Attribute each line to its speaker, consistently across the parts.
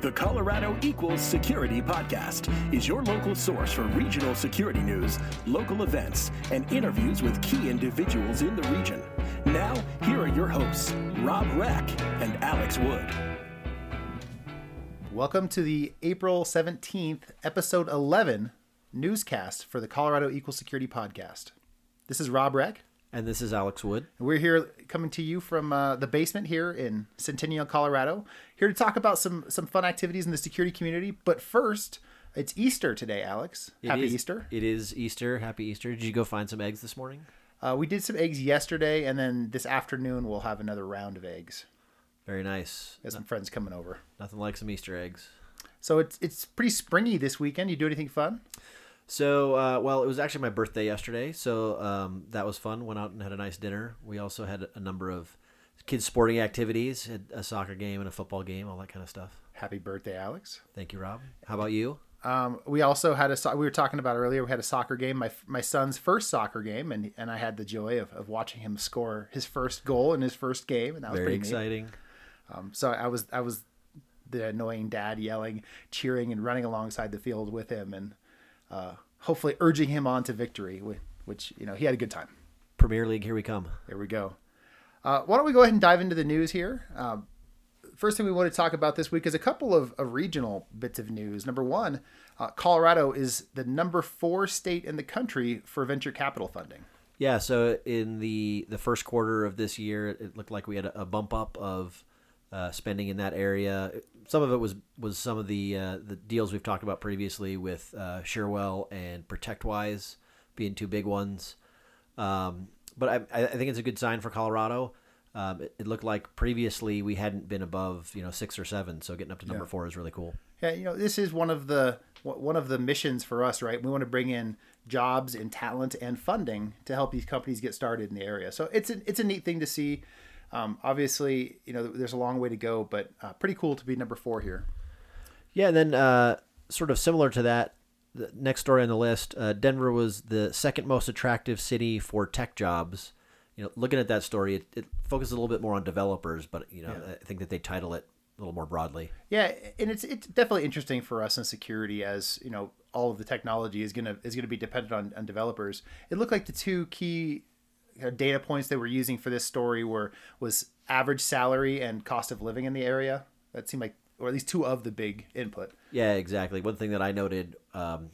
Speaker 1: The Colorado Equals Security Podcast is your local source for regional security news, local events, and interviews with key individuals in the region. Now, here are your hosts, Rob Reck and Alex Wood.
Speaker 2: Welcome to the April 17th, episode 11 newscast for the Colorado Equal Security Podcast. This is Rob Reck.
Speaker 3: And this is Alex Wood.
Speaker 2: We're here coming to you from uh, the basement here in Centennial, Colorado. Here to talk about some some fun activities in the security community. But first, it's Easter today, Alex.
Speaker 3: It
Speaker 2: Happy
Speaker 3: is-
Speaker 2: Easter.
Speaker 3: It is Easter. Happy Easter. Did you go find some eggs this morning?
Speaker 2: Uh, we did some eggs yesterday, and then this afternoon we'll have another round of eggs.
Speaker 3: Very nice.
Speaker 2: Got some friends coming over.
Speaker 3: Nothing like some Easter eggs.
Speaker 2: So it's it's pretty springy this weekend. You do anything fun?
Speaker 3: So, uh, well, it was actually my birthday yesterday, so um, that was fun. Went out and had a nice dinner. We also had a number of kids' sporting activities, had a soccer game and a football game, all that kind of stuff.
Speaker 2: Happy birthday, Alex.
Speaker 3: Thank you, Rob. How about you?
Speaker 2: Um, we also had a so- we were talking about earlier. We had a soccer game, my my son's first soccer game, and and I had the joy of, of watching him score his first goal in his first game, and that was
Speaker 3: Very
Speaker 2: pretty
Speaker 3: exciting.
Speaker 2: Um, so I was I was the annoying dad yelling, cheering, and running alongside the field with him, and uh, hopefully urging him on to victory. Which you know he had a good time.
Speaker 3: Premier League, here we come.
Speaker 2: There we go. Uh, why don't we go ahead and dive into the news here? Um, first thing we want to talk about this week is a couple of, of regional bits of news. Number one, uh, Colorado is the number four state in the country for venture capital funding.
Speaker 3: Yeah, so in the the first quarter of this year, it looked like we had a, a bump up of uh, spending in that area. Some of it was was some of the uh, the deals we've talked about previously with uh, Cherwell and ProtectWise being two big ones. Um, but I, I think it's a good sign for Colorado. Um, it, it looked like previously we hadn't been above you know six or seven, so getting up to number four is really cool.
Speaker 2: Yeah, you know, this is one of the one of the missions for us, right? We want to bring in jobs and talent and funding to help these companies get started in the area. So it's a, it's a neat thing to see. Um, obviously, you know, there's a long way to go, but uh, pretty cool to be number four here.
Speaker 3: Yeah, and then uh, sort of similar to that, the next story on the list, uh, Denver was the second most attractive city for tech jobs. You know, looking at that story, it, it focuses a little bit more on developers, but you know, I think that they title it a little more broadly.
Speaker 2: Yeah, and it's it's definitely interesting for us in security as you know all of the technology is gonna is gonna be dependent on, on developers. It looked like the two key data points they were using for this story were was average salary and cost of living in the area. That seemed like, or at least two of the big input.
Speaker 3: Yeah, exactly. One thing that I noted um,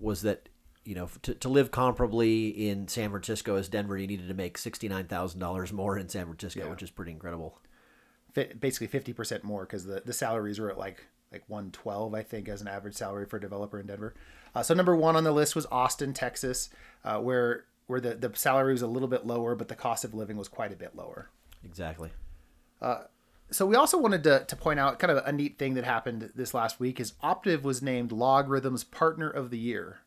Speaker 3: was that you know to, to live comparably in San Francisco as Denver, you needed to make sixty nine thousand dollars more in San Francisco, which is pretty incredible.
Speaker 2: Fi- Basically, fifty percent more because the, the salaries were at like like one twelve, I think, as an average salary for a developer in Denver. Uh, so number one on the list was Austin, Texas, uh, where where the, the salary was a little bit lower, but the cost of living was quite a bit lower.
Speaker 3: Exactly.
Speaker 2: So we also wanted to, to point out kind of a neat thing that happened this last week is Optiv was named LogRhythm's Partner of the Year.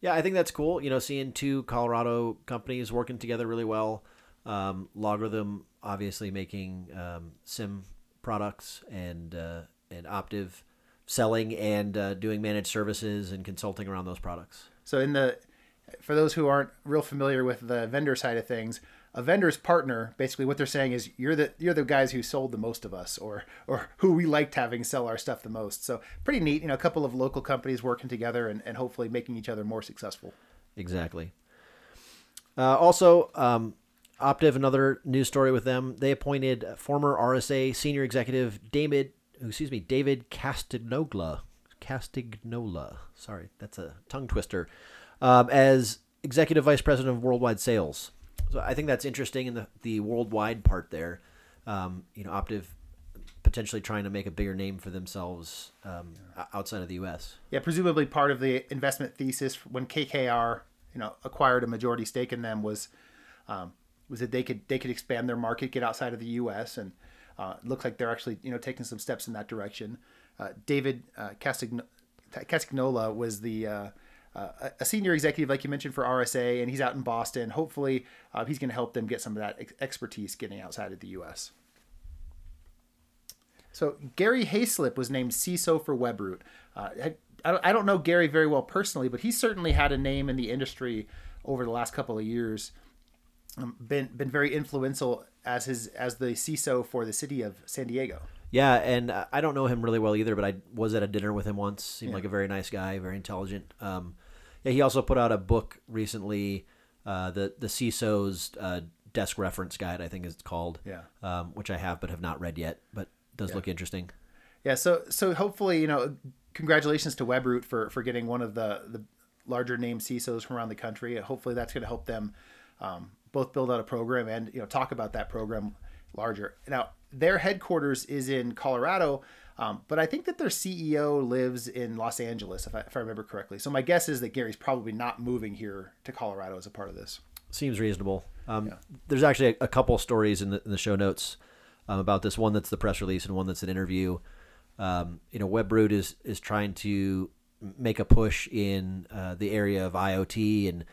Speaker 3: Yeah, I think that's cool. You know, seeing two Colorado companies working together really well. Um, LogRhythm obviously making um, SIEM products and uh, and Optiv selling and uh, doing managed services and consulting around those products.
Speaker 2: So in the for those who aren't real familiar with the vendor side of things, a vendor's partner basically what they're saying is you're the you're the guys who sold the most of us or or who we liked having sell our stuff the most. So pretty neat, you know, a couple of local companies working together and, and hopefully making each other more successful.
Speaker 3: Exactly. Uh, also, um, Optiv, another news story with them. They appointed former RSA senior executive David, excuse me, David Castignola, Castignola. Sorry, that's a tongue twister. Um, as executive vice president of worldwide sales. So I think that's interesting in the the worldwide part there. Um, you know, Optiv potentially trying to make a bigger name for themselves um, o- outside of the U.S.
Speaker 2: Yeah, presumably part of the investment thesis when KKR, you know, acquired a majority stake in them was um, was that they could they could expand their market, get outside of the U.S. and uh, it looks like they're actually you know taking some steps in that direction. Uh, David uh, was the uh, a senior executive, like you mentioned, for RSA, and he's out in Boston. Hopefully, uh, he's going to help them get some of that ex- expertise getting outside of the U.S. So Gary Hayslip was named CISO for WebRoot. Uh, I, I don't- know Gary very well personally, but he certainly had a name in the industry over the last couple of years. Um, been been very influential as his as the CISO for the city of San Diego.
Speaker 3: Yeah, and uh, I don't know him really well either, but I was at a dinner with him once. Seemed
Speaker 2: Yeah.
Speaker 3: like a very nice guy, very intelligent. Um, yeah, he also put out a book recently, uh, the the CISO's uh, desk reference guide, I think it's called.
Speaker 2: Yeah.
Speaker 3: Um, which I have but have not read yet, but does look interesting.
Speaker 2: Yeah, so so hopefully, you know, congratulations to WebRoot for for getting one of the the larger name CISOs from around the country. Hopefully, that's going to help them um, both build out a program and you know talk about that program larger. Now, their headquarters is in Colorado, um, but I think that their CEO lives in Los Angeles, if I, if I remember correctly. So my guess is that Gary's probably not moving here to Colorado as a part of this.
Speaker 3: Seems reasonable. Um, There's actually a, a couple stories in the, in the show notes um, about this. One that's the press release and one that's an interview. Um, you know, WebRoot is is trying to make a push in uh, the area of IoT. And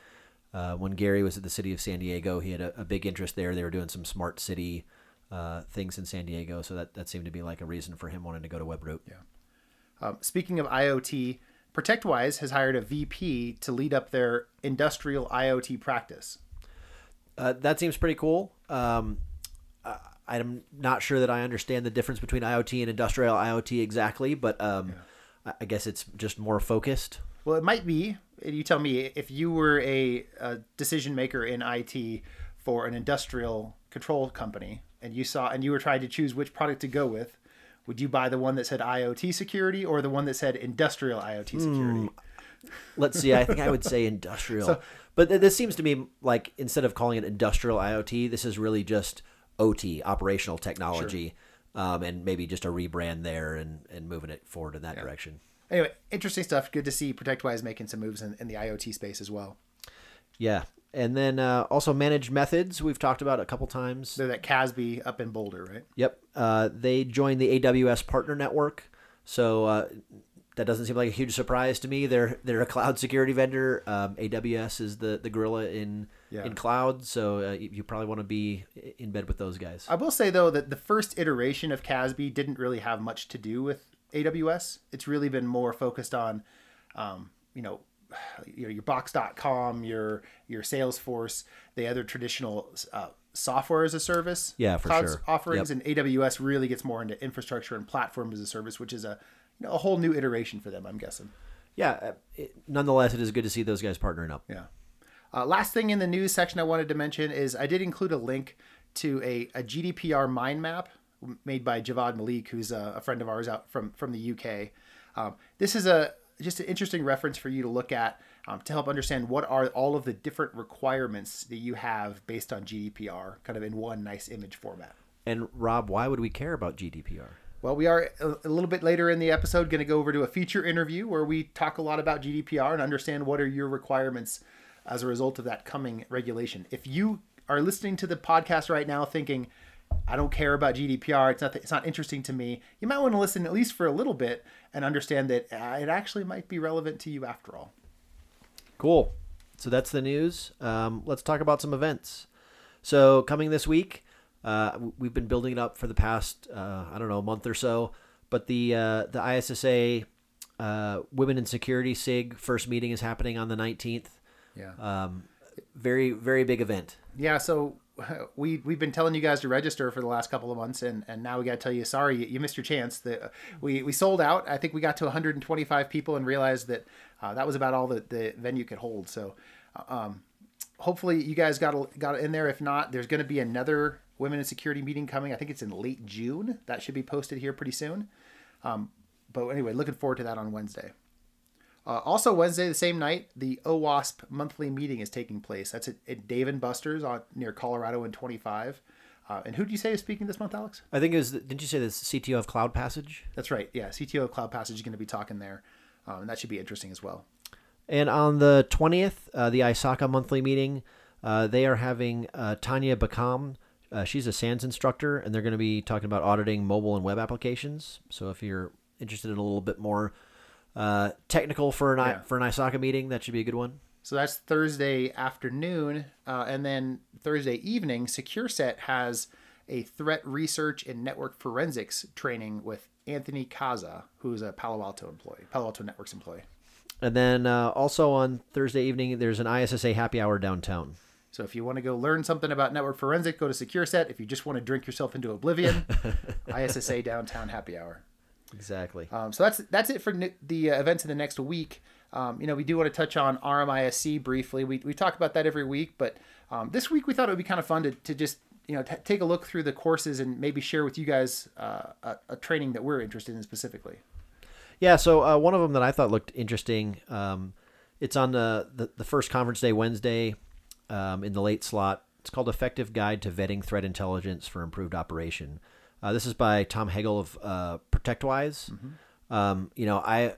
Speaker 3: uh, when Gary was at the city of San Diego, he had a, a big interest there. They were doing some smart city uh, things in San Diego, so that that seemed to be like a reason for him wanting to go to WebRoot. Yeah.
Speaker 2: Um, speaking of IoT, ProtectWise has hired a VP to lead up their industrial IoT practice.
Speaker 3: Uh, that seems pretty cool. Um, I- I'm not sure that I understand the difference between IoT and industrial IoT exactly, but um, I- I guess it's just more focused.
Speaker 2: Well, it might be. You tell me if you were a, a decision maker in IT for an industrial control company, and you saw and you were trying to choose which product to go with. Would you buy the one that said IoT security or the one that said industrial IoT security?
Speaker 3: Let's see. I think I would say industrial, but th- this seems to me like instead of calling it industrial IoT, this is really just OT, operational technology, um, and maybe just a rebrand there and, and moving it forward in that direction.
Speaker 2: Anyway, interesting stuff. Good to see ProtectWise making some moves in, in the IoT space as well.
Speaker 3: Yeah, and then uh, also ManagedMethods we've talked about a couple times.
Speaker 2: They're that CASB up in Boulder, right?
Speaker 3: Yep. Uh, they joined the AWS Partner Network, so uh, that doesn't seem like a huge surprise to me. They're they're a cloud security vendor. Um, AWS is the, the gorilla in
Speaker 2: Yeah.
Speaker 3: in cloud, so uh, you, you probably want to be in bed with those guys.
Speaker 2: I will say though that the first iteration of CASB didn't really have much to do with AWS. It's really been more focused on, um, you know, your, your Box.com, your your Salesforce, the other traditional uh, software as a service.
Speaker 3: Yeah, for
Speaker 2: cloud
Speaker 3: sure.
Speaker 2: Offerings and AWS really gets more into infrastructure and platform as a service, which is a you know, a whole new iteration for them. I'm guessing.
Speaker 3: yeah. uh, It, nonetheless, it is good to see those guys partnering up.
Speaker 2: Yeah. Uh, last thing in the news section I wanted to mention is I did include a link to a, a GDPR mind map made by Javvad Malik, who's a, a friend of ours out from from the UK. Um, this is a just an interesting reference for you to look at um, to help understand what are all of the different requirements that you have based on GDPR, kind of in one nice image format.
Speaker 3: And Rob, why would we care about GDPR?
Speaker 2: Well, we are a, a little bit later in the episode going to go over to a feature interview where we talk a lot about GDPR and understand what are your requirements as a result of that coming regulation. If you are listening to the podcast right now thinking, I don't care about GDPR, it's not it's not interesting to me, you might want to listen at least for a little bit and understand that uh, it actually might be relevant to you after all.
Speaker 3: Cool. So that's the news. Um, let's talk about some events. So coming this week, uh, we've been building it up for the past uh, I don't know a month or so, but the uh, the ISSA uh, Women in Security SIG first meeting is happening on the nineteenth.
Speaker 2: Yeah.
Speaker 3: Um, very very big event.
Speaker 2: Yeah, so we we've been telling you guys to register for the last couple of months, and, and now we got to tell you, sorry, you, you missed your chance. The, we we sold out. I think we got to 125 people and realized that uh, that was about all that the venue could hold. So, um, hopefully you guys got got in there. If not, there's going to be another women in security meeting coming. I think it's in late June. That should be posted here pretty soon. Um, but anyway, looking forward to that on Wednesday. Uh, also, Wednesday, the same night, the OWASP monthly meeting is taking place. That's at, at Dave and Buster's on near Colorado and 25. Uh, and who do you say is speaking this month, Alex?
Speaker 3: I think it was. Didn't you say the CTO of CloudPassage?
Speaker 2: That's right. Yeah, CTO of CloudPassage is going to be talking there. Um, and that should be interesting as well.
Speaker 3: And on the 20th, uh, the ISACA monthly meeting, uh, they are having uh, Tanya Baccam. Uh, she's a SANS instructor, and they're going to be talking about auditing mobile and web applications. So if you're interested in a little bit more uh, technical for an I
Speaker 2: Yeah.
Speaker 3: for an ISACA meeting, that should be a good one.
Speaker 2: So that's Thursday afternoon. Uh, and then Thursday evening, SecureSet has a threat research and network forensics training with Anthony Kaza, who's a Palo Alto employee, Palo Alto Networks employee.
Speaker 3: And then uh, also on Thursday evening, there's an ISSA happy hour downtown.
Speaker 2: So if you want to go learn something about network forensic, go to SecureSet. If you just want to drink yourself into oblivion, ISSA downtown happy hour.
Speaker 3: Exactly.
Speaker 2: Um, so that's that's it for the uh, events in the next week. Um, you know, we do want to touch on RMISC briefly. We, we talk about that every week, but um, this week we thought it would be kind of fun to, to just you know t- take a look through the courses and maybe share with you guys uh, a, a training that we're interested in specifically.
Speaker 3: Yeah, so uh, one of them that I thought looked interesting. Um, it's on the, the, the first conference day Wednesday um, in the late slot. It's called Effective Guide to Vetting Threat Intelligence for Improved Operation. Uh, this is by Tom Hegel of uh, ProtectWise. Um, you know, I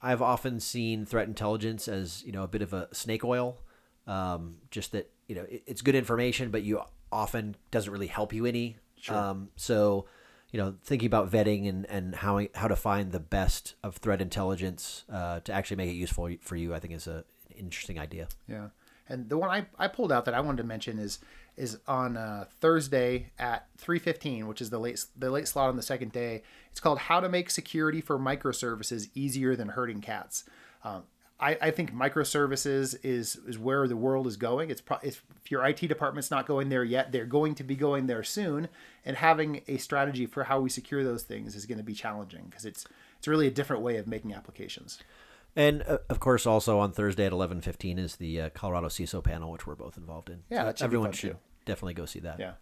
Speaker 3: I've often seen threat intelligence as you know a bit of a snake oil. Um, just that you know it, it's good information, but you often doesn't really help you any. Um, so you know, thinking about vetting and, and how how to find the best of threat intelligence uh, to actually make it useful for you, I think is a, an interesting idea.
Speaker 2: Yeah. And the one I, I pulled out that I wanted to mention is is on uh, Thursday at 3:15, which is the late the late slot on the second day. It's called "How to Make Security for Microservices Easier Than Herding Cats." Um, I, I think microservices is is where the world is going. It's, pro- if your IT department's not going there yet, they're going to be going there soon. And having a strategy for how we secure those things is going to be challenging because it's it's really a different way of making applications.
Speaker 3: And uh, of course, also on Thursday at 11:15 is the uh, Colorado CISO panel, which we're both involved in.
Speaker 2: Yeah,
Speaker 3: So
Speaker 2: that should be
Speaker 3: everyone should
Speaker 2: too.
Speaker 3: definitely go see that.
Speaker 2: Yeah.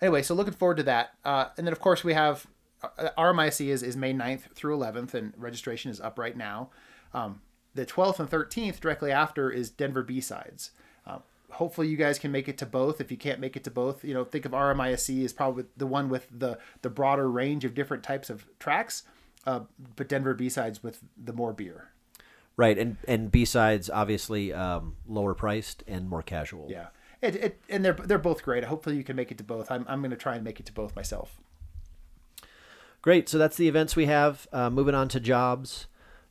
Speaker 2: Anyway, so looking forward to that. Uh, and then, of course, we have uh, RMISC is, is May 9th through 11th, and registration is up right now. Um, the 12th and 13th, directly after, is Denver B-Sides. Uh, hopefully, you guys can make it to both. If you can't make it to both, you know, think of RMISC as probably the one with the, the broader range of different types of tracks, uh, but Denver B-Sides with the more beer.
Speaker 3: Right, and and B sides obviously um, lower priced and more casual.
Speaker 2: Yeah. It, it, and they're they're both great. Hopefully, you can make it to both. I'm, I'm going to try and make it to both myself.
Speaker 3: Great. So that's the events we have. Uh, moving on to jobs.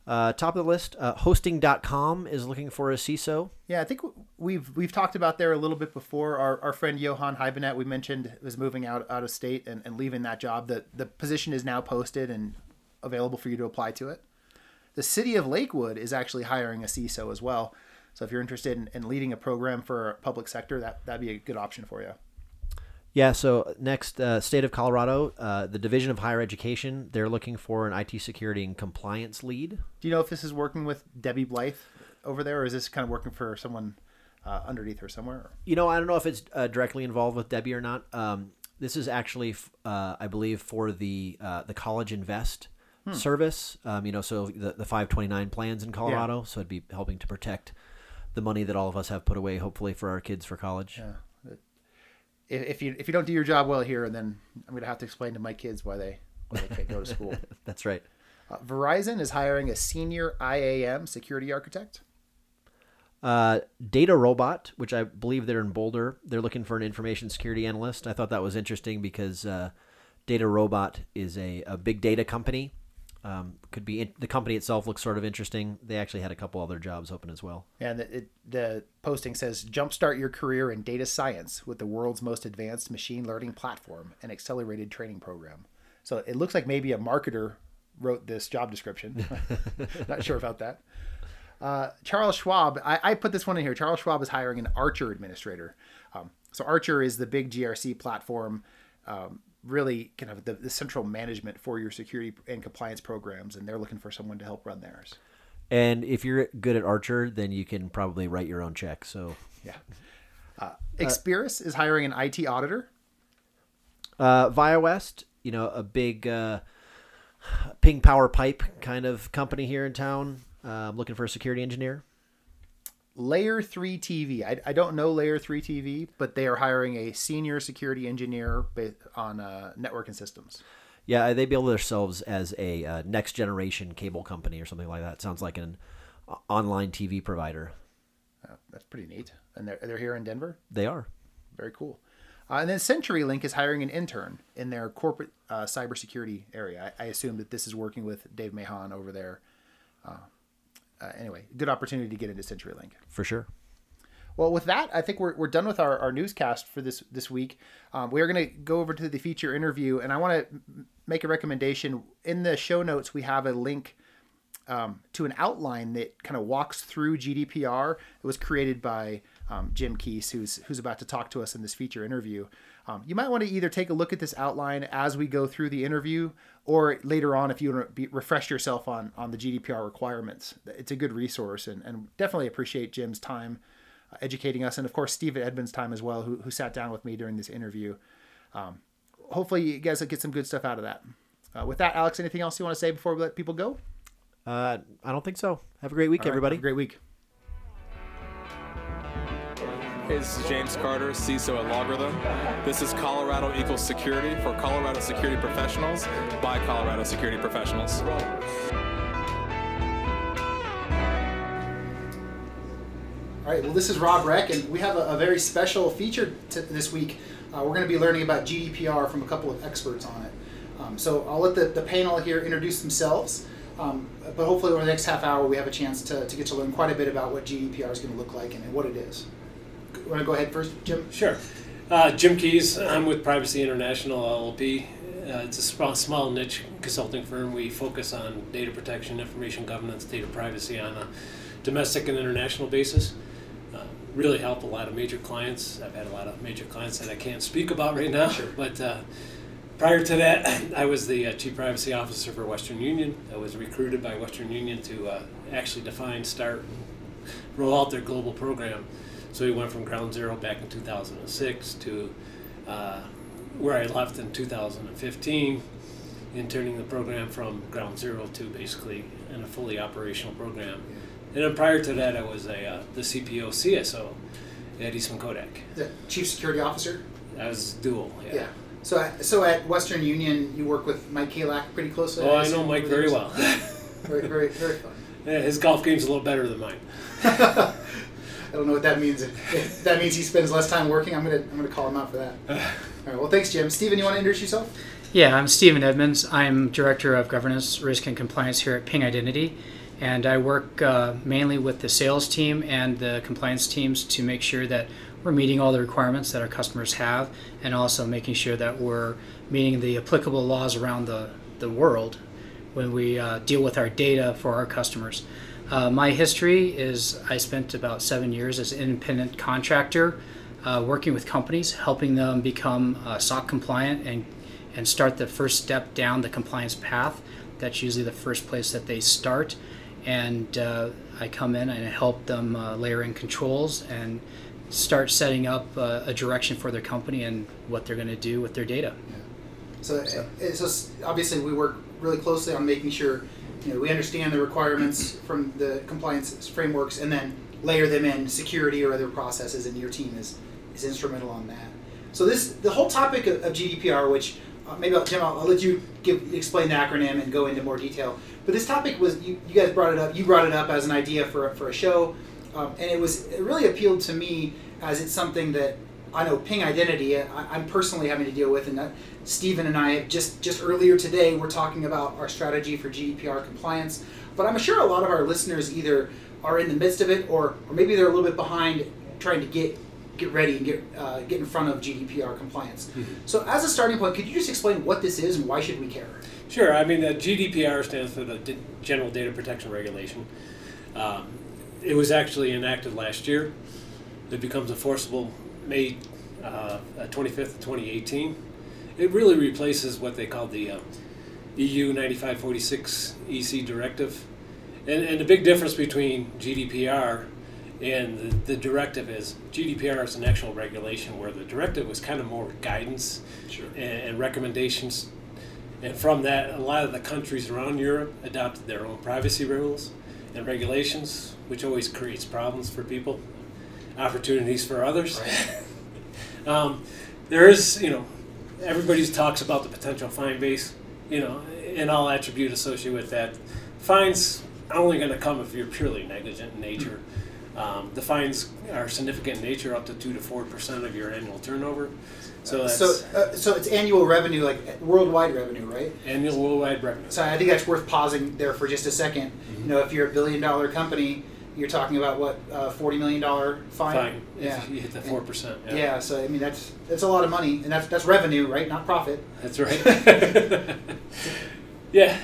Speaker 3: Uh, top of the list, uh, hosting.com is looking for a CISO.
Speaker 2: Yeah, I think we've we've talked about there a little bit before. Our, our friend Johan Hybinette, we mentioned, was moving out out of state and, and leaving that job. The the position is now posted and available for you to apply to it. The city of Lakewood is actually hiring a CISO as well. So if you're interested in, in leading a program for public sector, that that'd be a good option for you.
Speaker 3: Yeah, so next, uh, state of Colorado, uh, the Division of Higher Education, they're looking for an IT security and compliance lead.
Speaker 2: Do you know if this is working with Debbie Blyth over there, or is this kind of working for someone uh, underneath her somewhere?
Speaker 3: You know, I don't know if it's uh, directly involved with Debbie or not. Um, this is actually, uh, I believe, for the uh, the CollegeInvest service. Um, you know, so the, the 529 plans in Colorado. So it'd be helping to protect the money that all of us have put away, hopefully, for our kids for college.
Speaker 2: Yeah. If, if you if you don't do your job well here, then I'm gonna have to explain to my kids why they why they can't go to school.
Speaker 3: That's right.
Speaker 2: Uh, Verizon is hiring a senior IAM security architect.
Speaker 3: Uh, DataRobot, which I believe they're in Boulder, they're looking for an information security analyst. I thought that was interesting because uh, DataRobot is a, a big data company. Um, could be in, the company itself looks sort of interesting. They actually had a couple other jobs open as well.
Speaker 2: And it, it, the posting says, "Jumpstart your career in data science with the world's most advanced machine learning platform and accelerated training program." So it looks like maybe a marketer wrote this job description. Not sure about that. Uh, Charles Schwab, I, I put this one in here. Charles Schwab is hiring an Archer administrator. Um, so Archer is the big GRC platform, um, really kind of the, the central management for your security and compliance programs, and they're looking for someone to help run theirs.
Speaker 3: And if you're good at Archer, then you can probably write your own check. So,
Speaker 2: Yeah. Uh, Experis is hiring an IT auditor.
Speaker 3: uh, ViaWest, you know, a big uh, ping power pipe kind of company here in town. Uh, looking for a security engineer.
Speaker 2: Layer 3 TV. I, I don't know Layer 3 TV, but they are hiring a senior security engineer on uh, network and systems.
Speaker 3: Yeah, they build themselves as a uh, next generation cable company or something like that. Sounds like an uh, online TV provider.
Speaker 2: Uh, that's pretty neat. And they're, they're here in Denver.
Speaker 3: They are.
Speaker 2: Very cool. Uh, and then CenturyLink is hiring an intern in their corporate uh, cybersecurity area. I, I assume that this is working with Dave Mahon over there. Uh, uh, anyway, good opportunity to get into CenturyLink.
Speaker 3: For sure.
Speaker 2: Well, with that, I think we're, we're done with our, our newscast for this this week. Um, we are going to go over to the feature interview, and I want to make a recommendation. In the show notes, we have a link um, to an outline that kind of walks through GDPR. It was created by um, Jim Keese, who's who's about to talk to us in this feature interview. Um, you might want to either take a look at this outline as we go through the interview, or later on if you want to refresh yourself on on the GDPR requirements. It's a good resource, and, and definitely appreciate Jim's time uh, educating us, and of course Steve Edmonds' time as well, who who sat down with me during this interview. Um, hopefully, you guys will get some good stuff out of that. Uh, with that, Alex, anything else you want to say before we let people go?
Speaker 3: Uh, I don't think so. Have a great week, everybody.
Speaker 2: great week.
Speaker 4: Is James Carder, CISO at LogRhythm. This is Colorado Equals Security for Colorado Security Professionals by Colorado Security Professionals.
Speaker 2: All right, well, this is Rob Reck, and we have a, a very special feature t- this week. Uh, we're going to be learning about GDPR from a couple of experts on it. Um, so I'll let the, the panel here introduce themselves, um, but hopefully over the next half hour we have a chance to, to get to learn quite a bit about what GDPR is going to look like and, and what it is. You want to go ahead first, Jim?
Speaker 5: Sure. Uh, Jim Keys. I'm with Privacy International LLP. Uh, it's a small, small niche consulting firm. We focus on data protection, information governance, data privacy on a domestic and international basis. Uh, really help a lot of major clients. I've had a lot of major clients that I can't speak about right now.
Speaker 2: Sure.
Speaker 5: But uh, prior to that, I was the uh, chief privacy officer for Western Union. I was recruited by Western Union to uh, actually define, start, roll out their global program. So we went from ground zero back in 2006 to uh, where I left in 2015, in turning the program from ground zero to basically in a fully operational program. And then prior to that, I was a uh, the CPO CSO at Eastman Kodak.
Speaker 2: The Chief Security Officer?
Speaker 5: I was dual. Yeah.
Speaker 2: Yeah. So, at- so at Western Union, you work with Mike Kalak pretty closely.
Speaker 5: Oh, I know Mike very well.
Speaker 2: Very, very, very fun.
Speaker 5: Yeah, his golf game's a little better than mine.
Speaker 2: I don't know what that means. If that means he spends less time working. I'm gonna I'm gonna call him out for that. All right. Well, thanks, Jim. Steven, you want to introduce yourself?
Speaker 6: Yeah, I'm Stephen Edmonds. I'm Director of Governance, Risk, and Compliance here at Ping Identity. And I work uh, mainly with the sales team and the compliance teams to make sure that we're meeting all the requirements that our customers have and also making sure that we're meeting the applicable laws around the, the world when we uh, deal with our data for our customers. Uh, my history is I spent about seven years as an independent contractor uh, working with companies, helping them become uh, SOC compliant and, and start the first step down the compliance path. That's usually the first place that they start. And uh, I come in and help them uh, layer in controls and start setting up uh, a direction for their company and what they're going to do with their data.
Speaker 2: So, uh, so s- obviously we work really closely on making sure you know we understand the requirements from the compliance frameworks and then layer them in security or other processes, and your team is is instrumental on that. So this the whole topic of, of GDPR, which uh, maybe I'll, Jim, I'll, I'll let you give explain the acronym and go into more detail. But this topic was you, you guys brought it up. You brought it up as an idea for for a show, um, and it was it really appealed to me as it's something that I know Ping Identity. I, I'm personally having to deal with, and that Stephen and I just just earlier today we're talking about our strategy for GDPR compliance. But I'm sure a lot of our listeners either are in the midst of it, or or maybe they're a little bit behind trying to get get ready and get uh, get in front of GDPR compliance. So as a starting point, could you just explain what this is and why should we care?
Speaker 5: Sure. I mean, the GDPR stands for the D- General Data Protection Regulation. Um, it was actually enacted last year. It becomes enforceable May uh, 25th, 2018. It really replaces what they call the uh, EU 9546 EC directive. And, and the big difference between GDPR and the, the directive is GDPR is an actual regulation where the directive was kind of more guidance
Speaker 2: Sure.
Speaker 5: and, and recommendations. And from that, a lot of the countries around Europe adopted their own privacy rules and regulations, which always creates problems for people, opportunities for others. um, there is, you know, everybody talks about the potential fine base, you know, and all attribute associated with that. Fines are only going to come if you're purely negligent in nature. Um, the fines are significant in nature, up to two to four percent of your annual turnover. So that's
Speaker 2: So uh, so it's annual revenue, like worldwide revenue, right?
Speaker 5: annual worldwide revenue.
Speaker 2: So I think that's worth pausing there for just a 2nd You know, if you're a billion dollar company, you're talking about what uh, forty million dollar fine.
Speaker 5: Fine,
Speaker 2: Yeah.
Speaker 5: you hit the four percent.
Speaker 2: Yeah. So I mean that's that's a lot of money, and that's that's revenue, right? Not profit.
Speaker 5: That's right. yeah.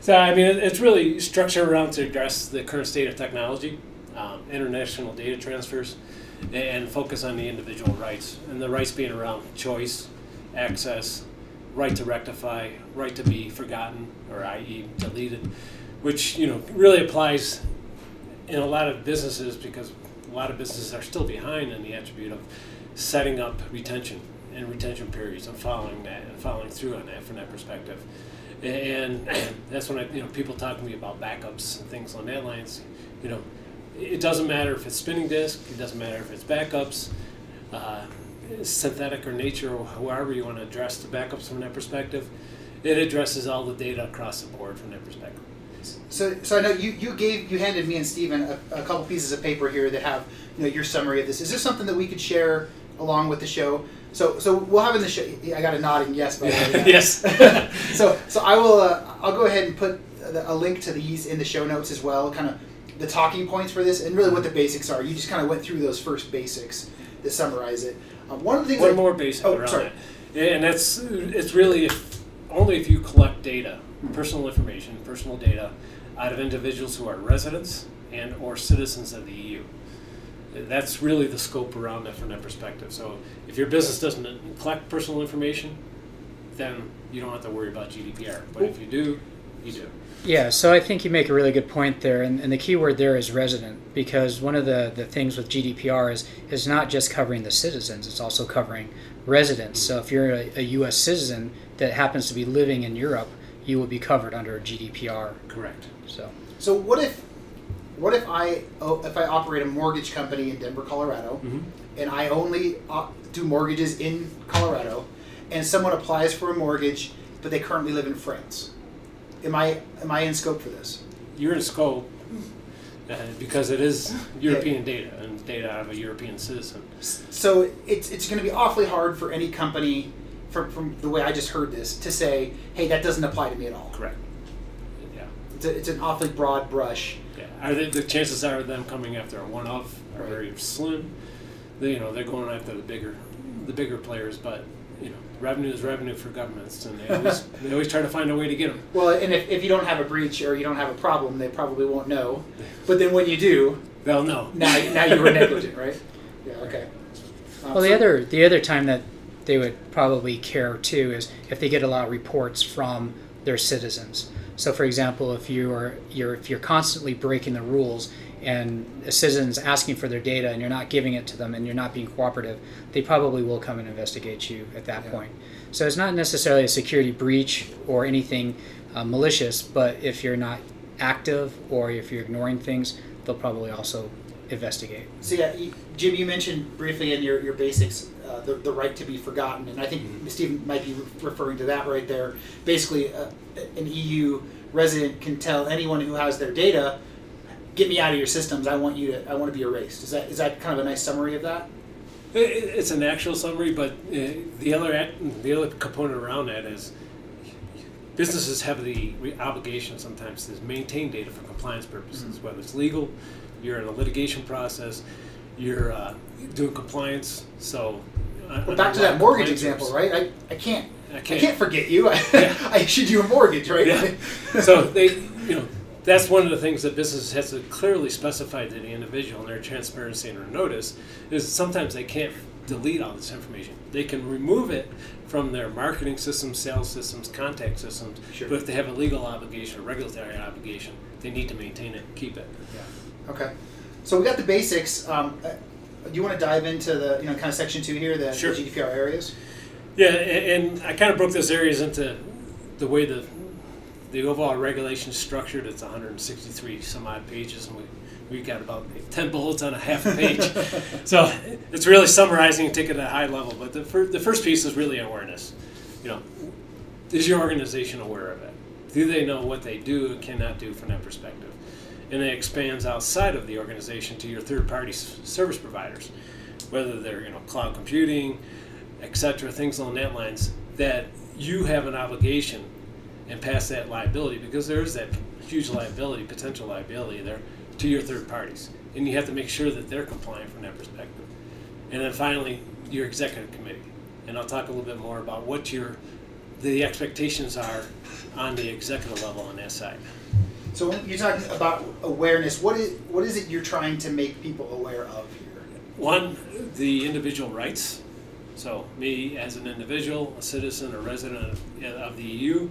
Speaker 5: So I mean, it's really structured around to address the current state of technology, um, international data transfers, and focus on the individual rights. And the rights being around choice, access, right to rectify, right to be forgotten, or i.e. deleted, which you know really applies in a lot of businesses because a lot of businesses are still behind in the attribute of setting up retention and retention periods and following that and following through on that from that perspective. And that's when I, you know, people talk to me about backups and things on that lines. You know, it doesn't matter if it's spinning disk, it doesn't matter if it's backups, uh, synthetic or nature, or however you want to address the backups from that perspective. It addresses all the data across the board from that perspective.
Speaker 2: So, so I know you, you gave you handed me and Stephen a, a couple pieces of paper here that have you know your summary of this. Is this something that we could share along with the show? So, so we'll have in the show. I got a nodding yes. By the way.
Speaker 5: yes.
Speaker 2: so, so I will. Uh, I'll go ahead and put a link to these in the show notes as well. Kind of the talking points for this, and really what the basics are. You just kind of went through those first basics to summarize it. Um, one of the things.
Speaker 5: One
Speaker 2: I-
Speaker 5: more basic
Speaker 2: Oh,
Speaker 5: around
Speaker 2: sorry.
Speaker 5: that. And that's it's really if only if you collect data, personal information, personal data, out of individuals who are residents and or citizens of the EU. That's really the scope around that from that perspective. So if your business doesn't collect personal information, then you don't have to worry about GDPR. But if you do, you do.
Speaker 6: Yeah, so I think you make a really good point there, and, and the key word there is resident, because one of the, the things with GDPR is is not just covering the citizens; it's also covering residents. So if you're a, a U.S. citizen that happens to be living in Europe, you will be covered under GDPR.
Speaker 5: Correct.
Speaker 6: So
Speaker 2: So what if, what if I oh, if I operate a mortgage company in Denver, Colorado, and I only do mortgages in Colorado, and someone applies for a mortgage, but they currently live in France? Am I am I in scope for this?
Speaker 5: You're in scope uh, because it is European data and data out of a European citizen.
Speaker 2: So it's it's going to be awfully hard for any company, from from the way I just heard this, to say, hey, that doesn't apply to me at all.
Speaker 5: Correct. Yeah.
Speaker 2: It's, a, it's an awfully broad brush.
Speaker 5: Yeah. Are they, the chances are them coming after a one-off are
Speaker 2: Right.
Speaker 5: very slim. They, you know, they're going after the bigger, the bigger players. But you know, revenue is revenue for governments, and they always they always try to find a way to get them.
Speaker 2: Well, and if, if you don't have a breach or you don't have a problem, they probably won't know. But then when you do,
Speaker 5: They'll know.
Speaker 2: now now you were negligent, right? Yeah. Okay. Um,
Speaker 6: Well, the
Speaker 2: so-
Speaker 6: other the other time that they would probably care too is if they get a lot of reports from their citizens. So, for example, if you're you're if you're constantly breaking the rules and a citizen's asking for their data and you're not giving it to them and you're not being cooperative, they probably will come and investigate you at that
Speaker 2: Yeah.
Speaker 6: point. So it's not necessarily a security breach or anything uh, malicious, but if you're not active or if you're ignoring things, they'll probably also investigate.
Speaker 2: So yeah, you, Jim, you mentioned briefly in your, your basics uh, the, the right to be forgotten, and I think Stephen might be re- referring to that right there. Basically, uh, an EU resident can tell anyone who has their data, "Get me out of your systems. I want you to. I want to be erased." Is that is that kind of a nice summary of that?
Speaker 5: It, it- it's an actual summary, but uh, the other the other component around that is businesses have the obligation sometimes to maintain data for compliance purposes, whether it's legal, you're in a litigation process, you're uh, doing compliance. So,
Speaker 2: Well, back to that mortgage example, right? I, I can't.
Speaker 5: I
Speaker 2: I
Speaker 5: can't.
Speaker 2: can't forget you. I,
Speaker 5: Yeah.
Speaker 2: I issued you a mortgage, right?
Speaker 5: Yeah. so they, you know, that's one of the things that business has to clearly specify to the individual in their transparency and their notice is sometimes they can't delete all this information. They can remove it from their marketing systems, sales systems, contact systems.
Speaker 2: Sure.
Speaker 5: But if they have a legal obligation, a regulatory obligation, they need to maintain it and keep it. Yeah.
Speaker 2: Okay. So we got the basics. Um, uh, do you want to dive into the you know kind of section two here, the,
Speaker 5: Sure.
Speaker 2: the GDPR areas?
Speaker 5: Yeah, a- and I kind of broke those areas into the way the the overall regulation is structured. It's 163 some odd pages, and we we got about 10 bullets on a half a page. so it's really summarizing and taking it at a high level. But the fir- the first piece is really awareness. You know, is your organization aware of it? Do they know what they do and cannot do from that perspective? And it expands outside of the organization to your third-party s- service providers, whether they're you know cloud computing, etc. Things along that lines that you have an obligation and pass that liability because there is that huge liability, potential liability there to your third parties, and you have to make sure that they're compliant from that perspective. And then finally, your executive committee, and I'll talk a little bit more about what your the expectations are on the executive level on that side.
Speaker 2: So you're talking about awareness, what is what is it you're trying to make people aware of here?
Speaker 5: one, the individual rights. So, me as an individual, a citizen, a resident of, of the EU,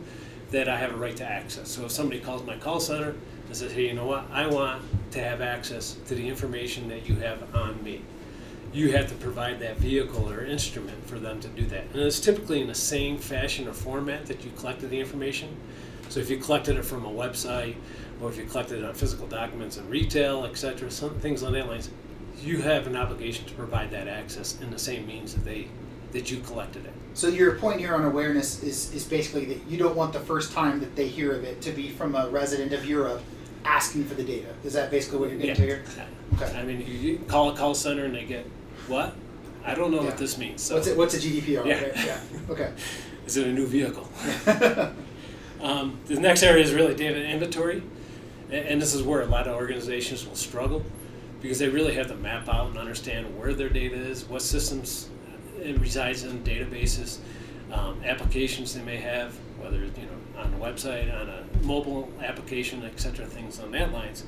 Speaker 5: that I have a right to access. So, if somebody calls my call center and says, hey, you know what, I want to have access to the information that you have on me, you have to provide that vehicle or instrument for them to do that. And it's typically in the same fashion or format that you collected the information. So, if you collected it from a website, or if you collected it on physical documents in retail, etc., some things on that lines, you have an obligation to provide that access in the same means that they that you collected it.
Speaker 2: So your point here on awareness is, is basically that you don't want the first time that they hear of it to be from a resident of Europe asking for the data. Is that basically what you're getting to here? Okay.
Speaker 5: I mean, you- you call a call center and they get what? I don't know
Speaker 2: Yeah.
Speaker 5: what this means. So
Speaker 2: What's it, what's a GDPR?
Speaker 5: Yeah.
Speaker 2: Okay. Yeah. Okay.
Speaker 5: is it a new vehicle? um, the next area is really data inventory, and this is where a lot of organizations will struggle because they really have to map out and understand where their data is, what systems it resides in, databases, um, applications they may have, whether you know on a website, on a mobile application, etc. Things on that lines.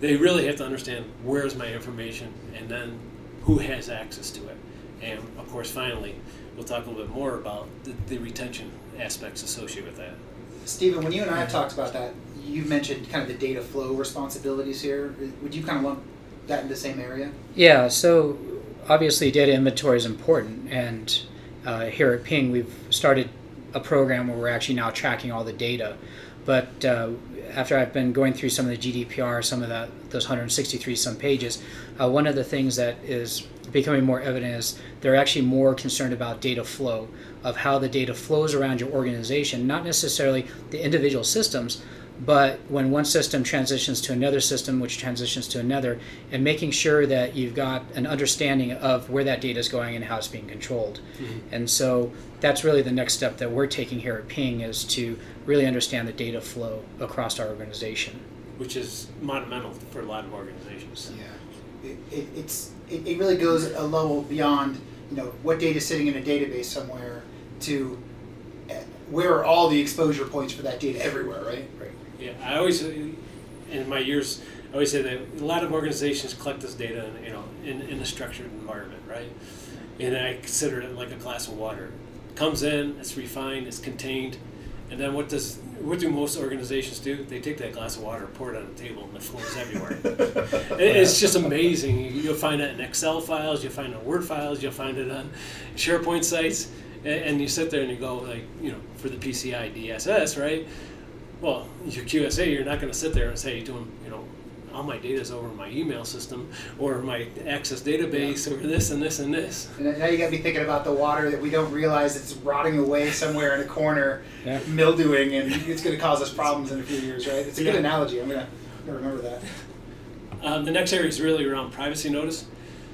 Speaker 5: They really have to understand where's my information and then who has access to it. And of course, finally, we'll talk a little bit more about the, the retention aspects associated with that.
Speaker 2: Stephen, when you and I have talked about that, you mentioned kind of the data flow responsibilities here. Would you kind of lump that in the same area?
Speaker 6: Yeah, so obviously data inventory is important, and uh, here at Ping we've started a program where we're actually now tracking all the data. But uh, after I've been going through some of the GDPR, some of the, those 163 some pages, uh, one of the things that is becoming more evident is they're actually more concerned about data flow, of how the data flows around your organization, not necessarily the individual systems, but when one system transitions to another system, which transitions to another, and making sure that you've got an understanding of where that data is going and how it's being controlled. Mm-hmm. And so that's really the next step that we're taking here at Ping is to really understand the data flow across our organization.
Speaker 5: which is monumental for a lot of organizations.
Speaker 2: Yeah. It, it, it's it, it really goes a level beyond you know what data is sitting in a database somewhere to uh, where are all the exposure points for that data everywhere, right?
Speaker 5: Right. Yeah, I always, in my years, I always say that a lot of organizations collect this data, in, you know, in, in a structured environment, right? And I consider it like a glass of water. It comes in, it's refined, it's contained, and then what does what do most organizations do? They take that glass of water, pour it on the table, and it flows everywhere. It's just amazing. You'll find it in Excel files, you'll find it in Word files, you'll find it on SharePoint sites, and, and you sit there and you go like, you know, for the PCI DSS, right? Well, your QSA, you're not going to sit there and say, you're doing, you know, all my data is over my email system or my Access database or this and this and this.
Speaker 2: And now you got me thinking about the water that we don't realize it's rotting away somewhere in a corner,
Speaker 6: Yeah.
Speaker 2: mildewing, and it's going to cause us problems in a few years, right? It's a good
Speaker 5: Yeah.
Speaker 2: analogy. I'm going to remember that.
Speaker 5: Um, the next area is really around privacy notice.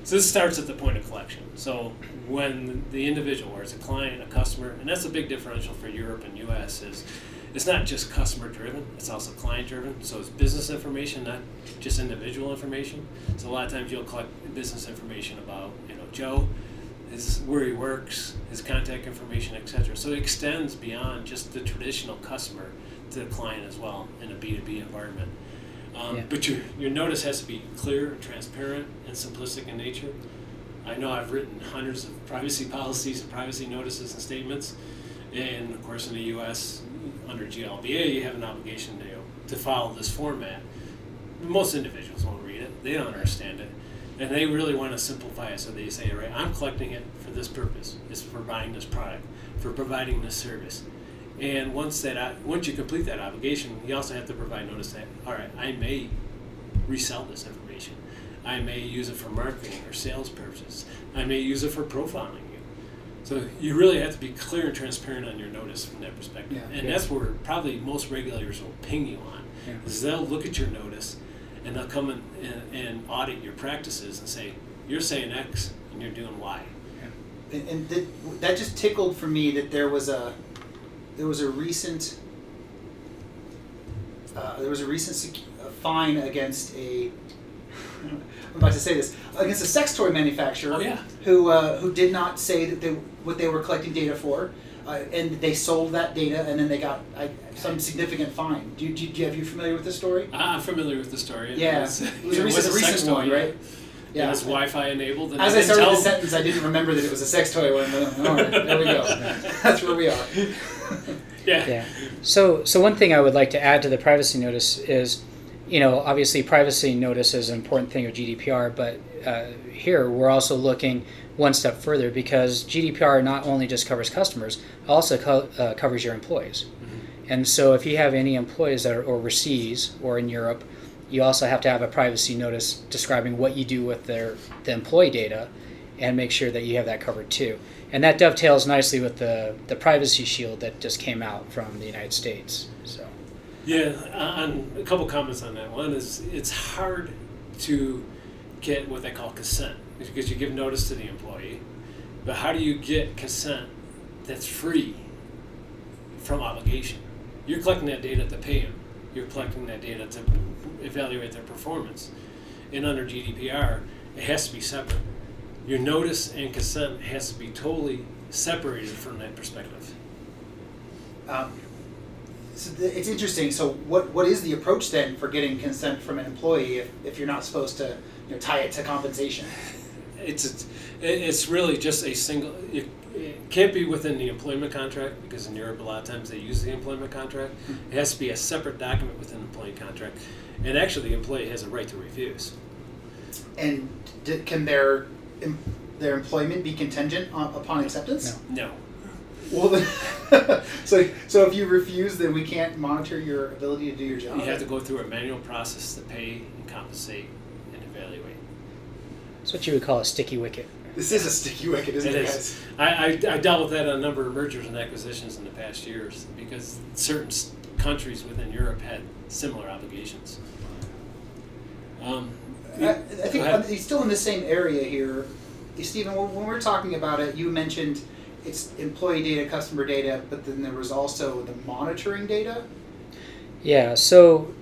Speaker 5: So this starts at the point of collection. So when the individual, or it's a client, a customer, and that's a big differential for Europe and U.S. is it's not just customer driven; it's also client driven. So it's business information, not just individual information. So a lot of times you'll collect business information about you know Joe, his where he works, his contact information, etc. So it extends beyond just the traditional customer to the client as well in a B2B environment. Um,
Speaker 6: Yeah.
Speaker 5: But your, your notice has to be clear, transparent, and simplistic in nature. I know I've written hundreds of privacy policies and privacy notices and statements. And of course, in the US, under GLBA, you have an obligation to, to follow this format. Most individuals won't read it, they don't understand it. And they really want to simplify it so they say, right, I'm collecting it for this purpose. It's for buying this product, for providing this service. And once that once you complete that obligation, you also have to provide notice that all right, I may resell this information. I may use it for marketing or sales purposes. I may use it for profiling. So you really have to be clear and transparent on your notice from that perspective.
Speaker 2: Yeah.
Speaker 5: and
Speaker 6: Yeah.
Speaker 5: that's where probably most regulators will ping you on.
Speaker 6: Yeah.
Speaker 5: Is they'll look at your notice and they'll come in and, and audit your practices and say, you're saying X and you're doing Y.
Speaker 2: And, and that, that just tickled for me that there was a there was a recent uh, there was a recent sec- a fine against a I'm about to say this against a sex toy manufacturer
Speaker 5: Oh, yeah.
Speaker 2: who uh, who did not say that they what they were collecting data for. Uh, and they sold that data, and then they got uh, some significant fine. Do you, do you, have you familiar with this story?
Speaker 5: I'm familiar with the story. It
Speaker 2: Yeah,
Speaker 5: was-
Speaker 2: it was a recent,
Speaker 5: sex
Speaker 2: recent
Speaker 5: toy,
Speaker 2: one,
Speaker 5: yeah.
Speaker 2: right?
Speaker 5: Yeah. And it's Wi-Fi enabled.
Speaker 2: As I started the sentence, I didn't remember that it was a sex toy one. All right, there we go. That's where we are.
Speaker 5: yeah.
Speaker 6: Yeah. So, so one thing I would like to add to the privacy notice is, you know, obviously privacy notice is an important thing of GDPR, but uh, here we're also looking one step further because GDPR not only just covers customers, also co- uh, covers your employees. Mm-hmm. And so if you have any employees that are overseas or in Europe, you also have to have a privacy notice describing what you do with their the employee data and make sure that you have that covered too. And that dovetails nicely with the, the privacy shield that just came out from the United States.
Speaker 5: Yeah, on a couple comments on that. One is it's hard to get what they call consent because you give notice to the employee. But how do you get consent that's free from obligation? You're collecting that data to pay them. You're collecting that data to evaluate their performance. And under GDPR, it has to be separate. Your notice and consent has to be totally separated from that perspective.
Speaker 2: Um, so it's interesting. So, what, what is the approach then for getting consent from an employee if, if you're not supposed to you know, tie it to compensation?
Speaker 5: it's it's really just a single. It, it can't be within the employment contract because in Europe a lot of times they use the employment contract. Hmm. It has to be a separate document within the employee contract, and actually the employee has a right to refuse.
Speaker 2: And can their their employment be contingent on, upon acceptance?
Speaker 5: No. No.
Speaker 2: Well, then, so so if you refuse, then we can't monitor your ability to do your job.
Speaker 5: You have to go through a manual process to pay and compensate and evaluate.
Speaker 6: it's what you would call a sticky wicket.
Speaker 2: This is a sticky wicket, isn't it, it is.
Speaker 5: I, I, I, dealt with that on a number of mergers and acquisitions in the past years because certain countries within Europe had similar obligations.
Speaker 2: Um, I, I think he's still in the same area here. Stephen, when we're talking about it, you mentioned it's employee data, customer data, but then there was also the monitoring data.
Speaker 6: Yeah. So,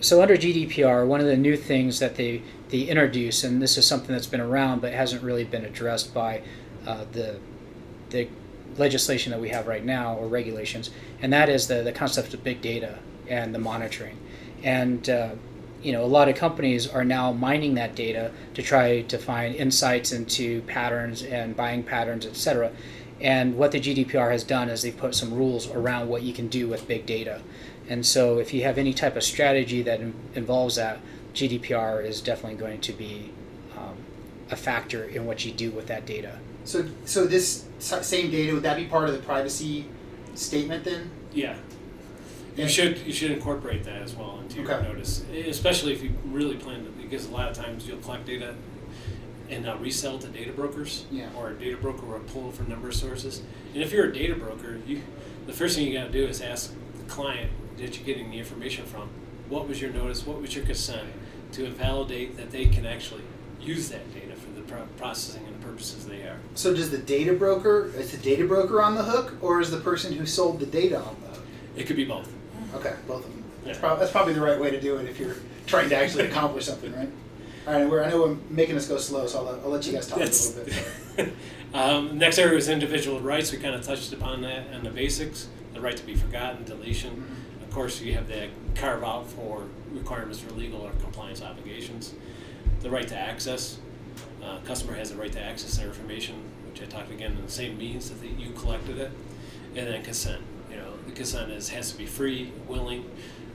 Speaker 6: so under GDPR, one of the new things that they they introduce, and this is something that's been around but hasn't really been addressed by uh, the the legislation that we have right now or regulations, and that is the the concept of big data and the monitoring, and uh, you know a lot of companies are now mining that data to try to find insights into patterns and buying patterns, et cetera. And what the GDPR has done is they've put some rules around what you can do with big data. And so, if you have any type of strategy that in, involves that, GDPR is definitely going to be um, a factor in what you do with that data.
Speaker 2: So, so this same data would that be part of the privacy statement then?
Speaker 5: Yeah. You should you should incorporate that as well into your okay. notice, especially if you really plan to, because a lot of times you'll collect data and uh, resell to data brokers,
Speaker 2: yeah.
Speaker 5: or a data broker will pull from a number of sources. And if you're a data broker, you the first thing you got to do is ask the client that you're getting the information from, what was your notice, what was your consent, to validate that they can actually use that data for the pro- processing and the purposes they are.
Speaker 2: So does the data broker, is the data broker on the hook, or is the person who sold the data on the hook?
Speaker 5: It could be both.
Speaker 2: Okay, both of them. That's, prob- that's probably the right way to do it if you're trying to actually accomplish something, right? All right, we're, I know I'm making us go slow, so I'll, I'll let you guys talk that's, a little bit.
Speaker 5: um, next area was individual rights. We kind of touched upon that and the basics the right to be forgotten, deletion. Mm-hmm. Of course, you have the carve out for requirements for legal or compliance obligations. The right to access. Uh, customer has the right to access their information, which I talked again in the same means that you collected it. And then consent. The consent is has to be free, willing,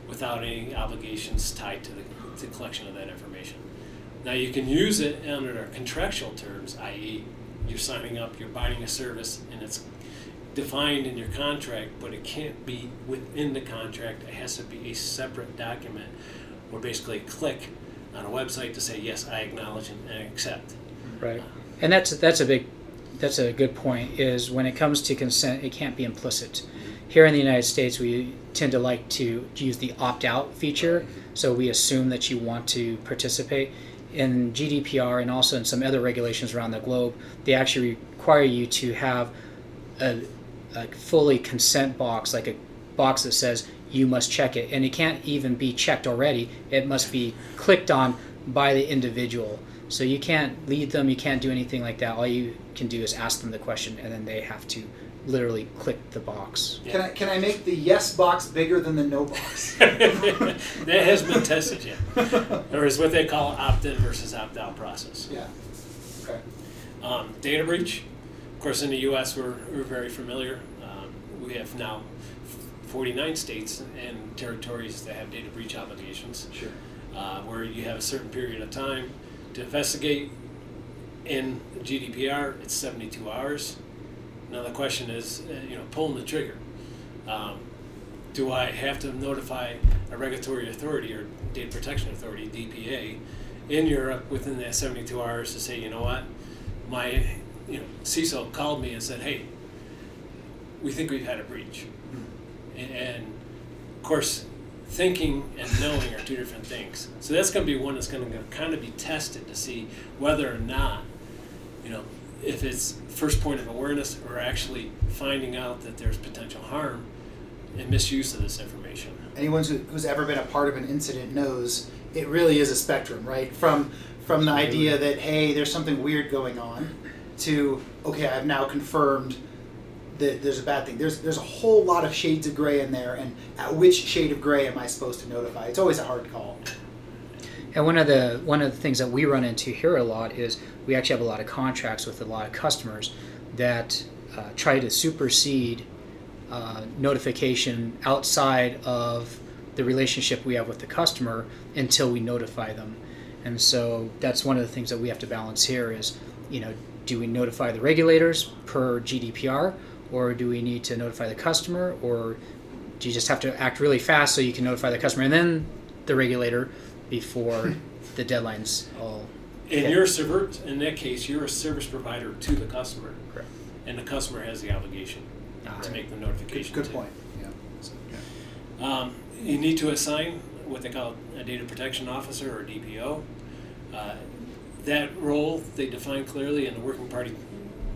Speaker 5: without any obligations tied to the, to the collection of that information. Now you can use it under contractual terms, i.e., you're signing up, you're buying a service, and it's defined in your contract, but it can't be within the contract. It has to be a separate document or basically click on a website to say yes, I acknowledge and accept.
Speaker 6: Right, and that's that's a big that's a good point. Is when it comes to consent, it can't be implicit. Here in the United States, we tend to like to use the opt-out feature, so we assume that you want to participate. In GDPR and also in some other regulations around the globe, they actually require you to have a, a fully consent box, like a box that says you must check it. And it can't even be checked already, it must be clicked on by the individual. So you can't lead them, you can't do anything like that. All you can do is ask them the question, and then they have to literally click the box.
Speaker 2: Can I can I make the yes box bigger than the no box?
Speaker 5: that hasn't been tested yet. There is what they call opt-in versus opt-out process.
Speaker 2: yeah. Okay.
Speaker 5: Um, data breach, of course, in the U.S. we're, we're very familiar. Um, we have now 49 states and territories that have data breach obligations,
Speaker 2: Sure.
Speaker 5: uh, where you have a certain period of time to investigate. In GDPR, it's 72 hours. Now the question is, uh, you know, pulling the trigger. Um, do I have to notify a regulatory authority or data protection authority, DPA, in Europe within that 72 hours to say, you know what, my you know CISO called me and said, hey, we think we've had a breach, and, and of course, thinking and knowing are two different things. So that's going to be one that's going to kind of be tested to see whether or not, you know, if it's first point of awareness or actually finding out that there's potential harm and misuse of this information.
Speaker 2: Anyone who's ever been a part of an incident knows it really is a spectrum, right? From from the idea that hey, there's something weird going on, to okay, I've now confirmed that there's a bad thing. There's there's a whole lot of shades of gray in there, and at which shade of gray am I supposed to notify? It's always a hard call.
Speaker 6: And one of the one of the things that we run into here a lot is we actually have a lot of contracts with a lot of customers that uh, try to supersede uh, notification outside of the relationship we have with the customer until we notify them. And so that's one of the things that we have to balance here is, you know, do we notify the regulators per GDPR or do we need to notify the customer or do you just have to act really fast so you can notify the customer and then the regulator before the deadlines all
Speaker 5: In
Speaker 6: hit?
Speaker 5: your server, in that case, you're a service provider to the customer,
Speaker 6: Correct.
Speaker 5: and the customer has the obligation
Speaker 6: Ah.
Speaker 5: to make the notification.
Speaker 2: Good
Speaker 5: to.
Speaker 2: point. Yeah.
Speaker 5: Um, you need to assign what they call a data protection officer or DPO. Uh, that role they define clearly in the Working Party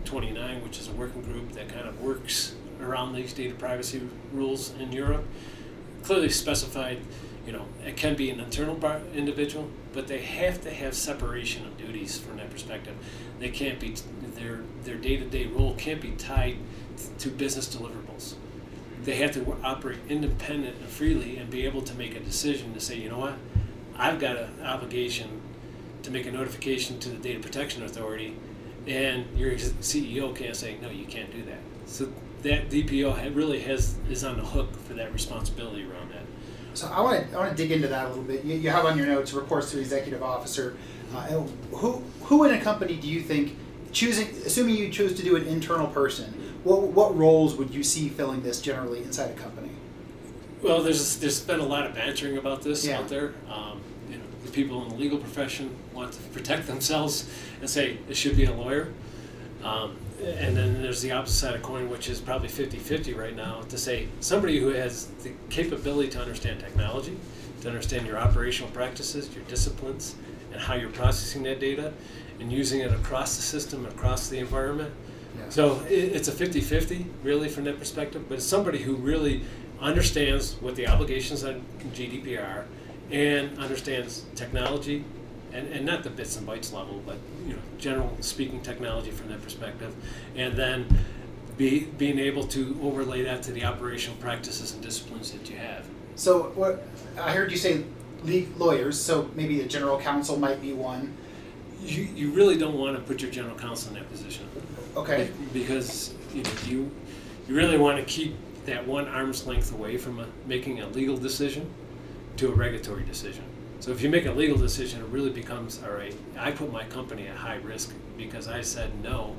Speaker 5: 29, which is a working group that kind of works around these data privacy rules in Europe. Clearly specified, you know, it can be an internal bar- individual, but they have to have separation of duties from that perspective. They can't be their their day-to-day role can't be tied to business deliverables they have to operate independent and freely and be able to make a decision to say, you know what, I've got an obligation to make a notification to the Data Protection Authority, and your CEO can't say, no, you can't do that. So that DPO really has is on the hook for that responsibility around that.
Speaker 2: So I want to I want to dig into that a little bit. You, you have on your notes reports to the executive officer. Uh, who who in a company do you think choosing assuming you choose to do an internal person? What what roles would you see filling this generally inside a company?
Speaker 5: Well, there's there's been a lot of bantering about this
Speaker 2: Yeah.
Speaker 5: out there. Um, you know, the people in the legal profession want to protect themselves and say it should be a lawyer. Um, and then there's the opposite side of coin, which is probably 50-50 right now, to say somebody who has the capability to understand technology, to understand your operational practices, your disciplines, and how you're processing that data, and using it across the system, across the environment. So it, it's a 50-50 really from that perspective, but it's somebody who really understands what the obligations on GDPR and understands technology and, and not the bits and bytes level, but you know, general speaking technology from that perspective, and then be, being able to overlay that to the operational practices and disciplines that you have.
Speaker 2: So what I heard you say, lawyers. So maybe the general counsel might be one.
Speaker 5: You, you really don't want to put your general counsel in that position.
Speaker 2: Okay.
Speaker 5: because you know, you you really want to keep that one arm's length away from a, making a legal decision to a regulatory decision. So if you make a legal decision, it really becomes all right. I put my company at high risk because I said no,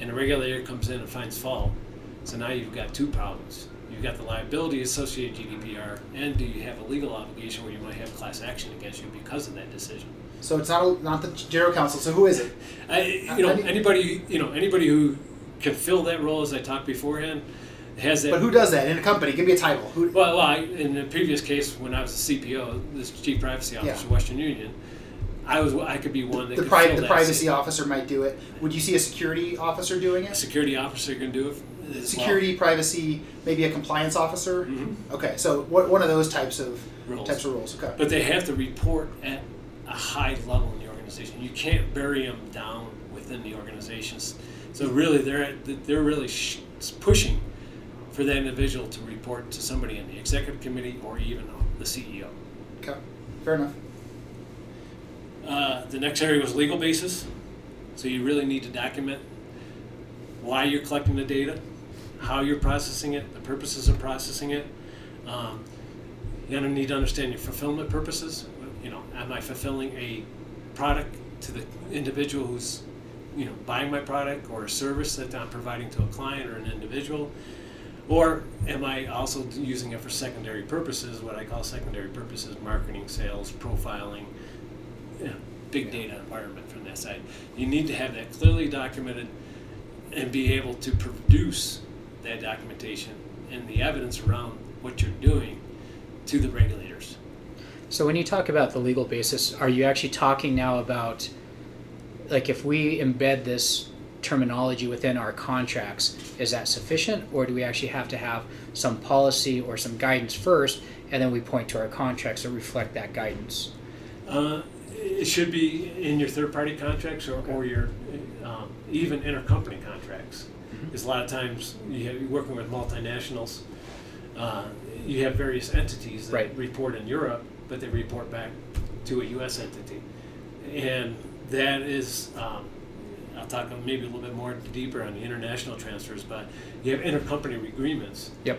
Speaker 5: and a regulator comes in and finds fault. So now you've got two problems. You've got the liability associated with GDPR, and do you have a legal obligation where you might have class action against you because of that decision?
Speaker 2: So it's not a, not the general counsel. So who is it?
Speaker 5: I, you know, anybody, you know, anybody who can fill that role, as I talked beforehand, has that.
Speaker 2: But who does that in a company? Give me a title. Who?
Speaker 5: Well, well I, in the previous case, when I was a CPO, this Chief Privacy Officer,
Speaker 2: Yeah.
Speaker 5: Western Union, I was, I could be one that
Speaker 2: The, pri- the privacy officer might do it. Would you see a security officer doing
Speaker 5: A
Speaker 2: it?
Speaker 5: security officer can do it. as well.
Speaker 2: Security, privacy, maybe a compliance officer.
Speaker 5: Mhm.
Speaker 2: Okay, so what, one of those types of
Speaker 5: Roles.
Speaker 2: types of roles. Okay.
Speaker 5: But they have to report at a high level in the organization. You can't bury them down within the organizations So really, they're they're really sh- pushing for that individual to report to somebody in the executive committee or even the CEO.
Speaker 2: Okay, fair enough.
Speaker 5: Uh, the next area was legal basis. So you really need to document why you're collecting the data, how you're processing it, the purposes of processing it. Um, you're going to need to understand your fulfillment purposes. You know, am I fulfilling a product to the individual who's, you know, buying my product or a service that I'm providing to a client or an individual? Or am I also using it for secondary purposes, what I call secondary purposes, marketing, sales, profiling, you know, big data environment from that side. You need to have that clearly documented and be able to produce that documentation and the evidence around what you're doing to the regulators.
Speaker 6: So when you talk about the legal basis, are you actually talking now about like if we embed this terminology within our contracts, is that sufficient or do we actually have to have some policy or some guidance first and then we point to our contracts that reflect that guidance?
Speaker 5: Uh, it should be in your third-party contracts or, or your um, even intercompany contracts. Because a lot of times you have, you're working with multinationals. Uh, you have various entities that
Speaker 6: Right.
Speaker 5: report in Europe, but they report back to a U.S. entity, and that is. Um, I'll talk maybe a little bit more deeper on the international transfers, but you have intercompany agreements
Speaker 6: Yep.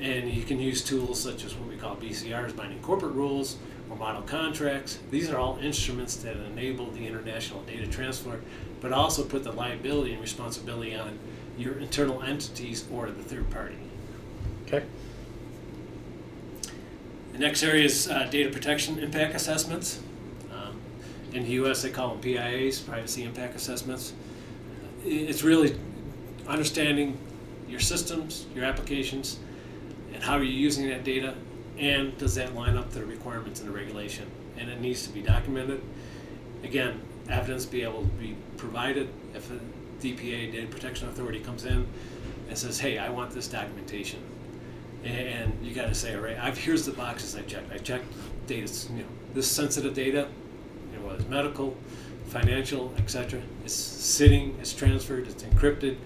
Speaker 5: and you can use tools such as what we call BCRs, binding corporate rules, or model contracts. These are all instruments that enable the international data transfer, but also put the liability and responsibility on your internal entities or the third party.
Speaker 6: Okay.
Speaker 5: The next area is uh, data protection impact assessments. Um, in the U.S., they call them PIAs, privacy impact assessments. It's really understanding your systems, your applications, and how are you're using that data, and does that line up the requirements in the regulation? And it needs to be documented. Again, evidence be able to be provided if a DPA, Data Protection Authority, comes in and says, "Hey, I want this documentation." and you got to say, all right, I've here's the boxes I checked. I checked data, you know, this sensitive data, you know, whether it's medical, financial, etc. It's sitting, it's transferred, it's encrypted,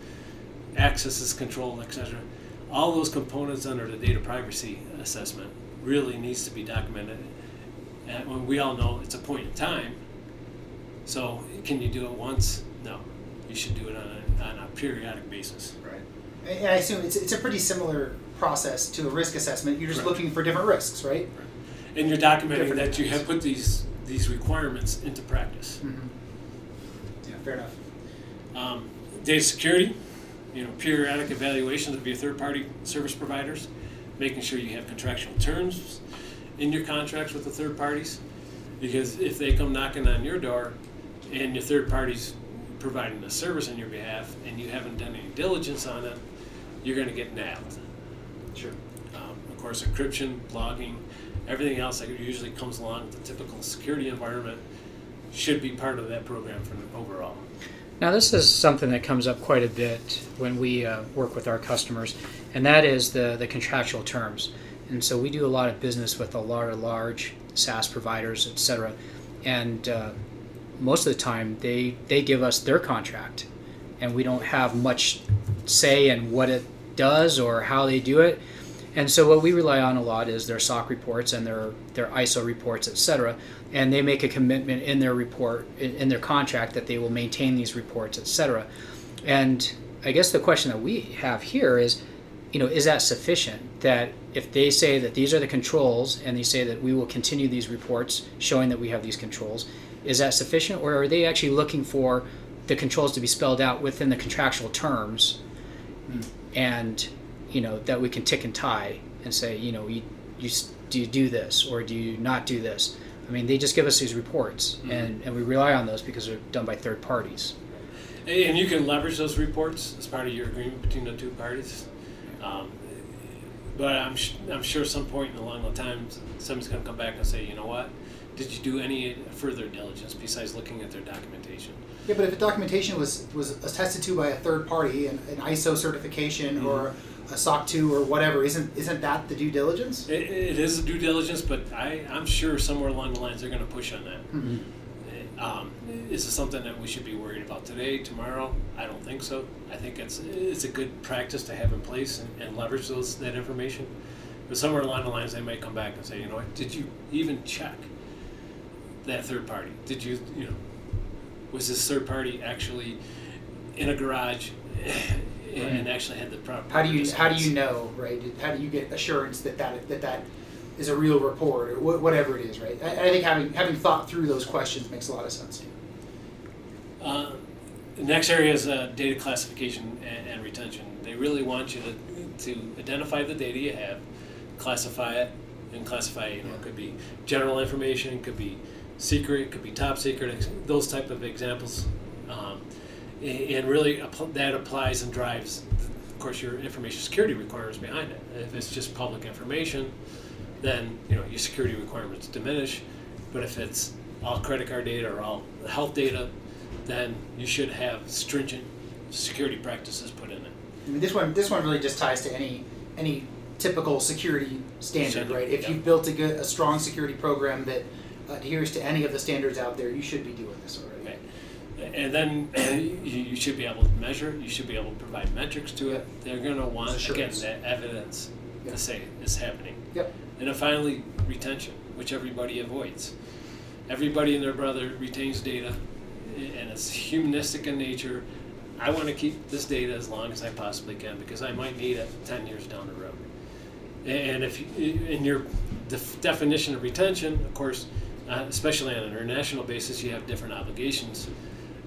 Speaker 5: access is controlled, etc. All those components under the data privacy assessment really needs to be documented. And when we all know it's a point in time, so can you do it once? No, you should do it on a, on a periodic basis.
Speaker 2: Right. And I assume it's, it's a pretty similar process to a risk assessment. You're just
Speaker 5: Correct.
Speaker 2: looking for different risks, right? right.
Speaker 5: And you're documenting
Speaker 2: Different
Speaker 5: that you have put these these requirements into practice.
Speaker 2: Yeah, fair enough.
Speaker 5: Um, data security, you know, periodic evaluations of your third-party service providers, making sure you have contractual terms in your contracts with the third parties, because if they come knocking on your door, and your third party's providing a service on your behalf, and you haven't done any diligence on it, you're going to get nabbed.
Speaker 2: Sure.
Speaker 5: Um, of course, encryption, logging, everything else that usually comes along with the typical security environment should be part of that program for the overall.
Speaker 6: Now, this is something that comes up quite a bit when we uh, work with our customers, and that is the, the contractual terms. And so we do a lot of business with a lot of large SaaS providers, et cetera. And uh, most of the time, they, they give us their contract, and we don't have much say in what it does or how they do it. And so what we rely on a lot is their SOC reports and their, their ISO reports, et cetera. And they make a commitment in their report, in, in their contract, that they will maintain these reports, et cetera. And I guess the question that we have here is, you know, is that sufficient? That if they say that these are the controls and they say that we will continue these reports showing that we have these controls, is that sufficient? Or are they actually looking for the controls to be spelled out within the contractual terms hmm. and you know that we can tick and tie and say you know you, you do you do this or do you not do this i mean they just give us these reports and, and we rely on those because they're done by third parties
Speaker 5: And you can leverage those reports as part of your agreement between the two parties. Um, but I'm, sh- I'm sure at some point in along the time, somebody's going to come back and say, you know what? Did you do any further diligence besides looking at their documentation?
Speaker 2: Yeah, but if the documentation was, was attested to by a third party, an, an ISO certification mm-hmm. or a SOC 2 or whatever, isn't isn't that the due diligence?
Speaker 5: It, it is a due diligence, but I, I'm sure somewhere along the lines they're going to push on that. Mm-hmm. Eh, um, is it something that we should be worried about today, tomorrow? I don't think so. I think it's it's a good practice to have in place and, and leverage those that information. But somewhere along the lines, they might come back and say, you know what, did you even check that third party? Did you, you know, was this third party actually in a garage and actually had the proper?
Speaker 7: How do you how do you know, right? How do you get assurance that that that, that is a real report or wh- whatever it is, right? I, I think having having thought through those questions makes a lot of sense.
Speaker 5: Uh, the next area is uh, data classification and, and retention. They really want you to, to identify the data you have, classify it, and classify it. You know, it could be general information, it could be secret, it could be top secret. Those type of examples, um, and really that applies and drives, of course, your information security requirements behind it. If it's just public information, then you know your security requirements diminish. But if it's all credit card data or all health data, then you should have stringent security practices put in it.
Speaker 7: I mean, this one this one really just ties to any any typical security standard,
Speaker 5: Standard,
Speaker 7: right? If
Speaker 5: yeah.
Speaker 7: you've built a good a strong security program that adheres to any of the standards out there, you should be doing this already.
Speaker 5: Okay. And then you, should be able to measure. You should be able to provide metrics to it. They're going to want again that evidence
Speaker 7: Yeah.
Speaker 5: to say it's happening.
Speaker 7: Yep.
Speaker 5: And then finally, retention, which everybody avoids. Everybody and their brother retains data, and it's humanistic in nature. I want to keep this data as long as I possibly can because I might need it 10 years down the road. And if in your def- definition of retention, of course, uh, especially on an international basis, you have different obligations.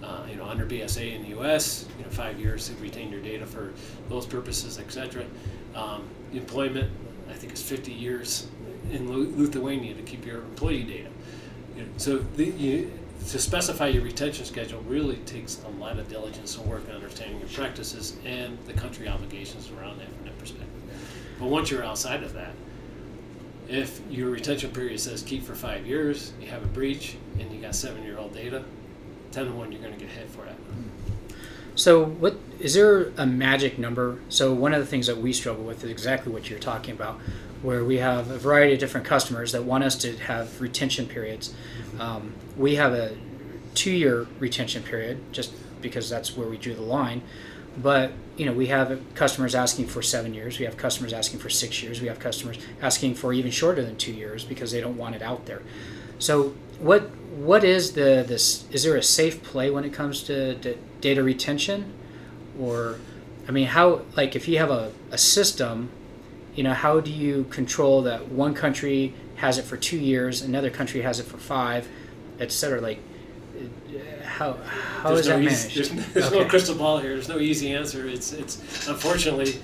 Speaker 5: Uh, you know, under BSA in the U.S., you know, five years to retain your data for those purposes, etc. Um, employment, I think, is 50 years in Lithuania to keep your employee data. You know, so the, you, to specify your retention schedule really takes a lot of diligence and work in understanding your practices and the country obligations around that from that perspective. But once you're outside of that, if your retention period says keep for five years, you have a breach, and you got seven-year-old data, ten to one, you're going to get hit for that.
Speaker 6: So, what is there a magic number? So, one of the things that we struggle with is exactly what you're talking about, where we have a variety of different customers that want us to have retention periods. Um, we have a two-year retention period, just because that's where we drew the line. But you know, we have customers asking for seven years. We have customers asking for six years. We have customers asking for even shorter than two years because they don't want it out there. So, what what is the this? Is there a safe play when it comes to data retention, or I mean, how like if you have a, a system, you know, how do you control that one country has it for two years, another country has it for five, et cetera? Like, uh, how how is
Speaker 5: no
Speaker 6: that
Speaker 5: easy,
Speaker 6: managed?
Speaker 5: there's, there's
Speaker 6: Okay.
Speaker 5: no crystal ball here. There's no easy answer. It's it's unfortunately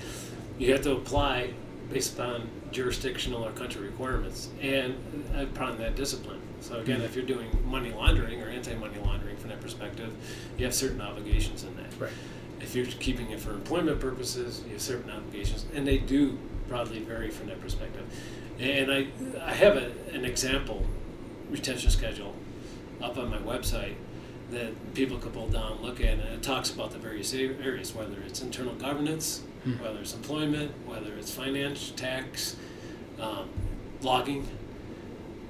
Speaker 5: you have to apply based on jurisdictional or country requirements and upon that discipline. So again, if you're doing money laundering or anti-money laundering from that perspective, you have certain obligations in that.
Speaker 6: Right.
Speaker 5: If you're keeping it for employment purposes, you have certain obligations, and they do broadly vary from that perspective. And I I have a, an example retention schedule up on my website that people could pull down and look at, and it talks about the various areas, whether it's internal governance, whether it's employment, whether it's finance, tax, um, logging,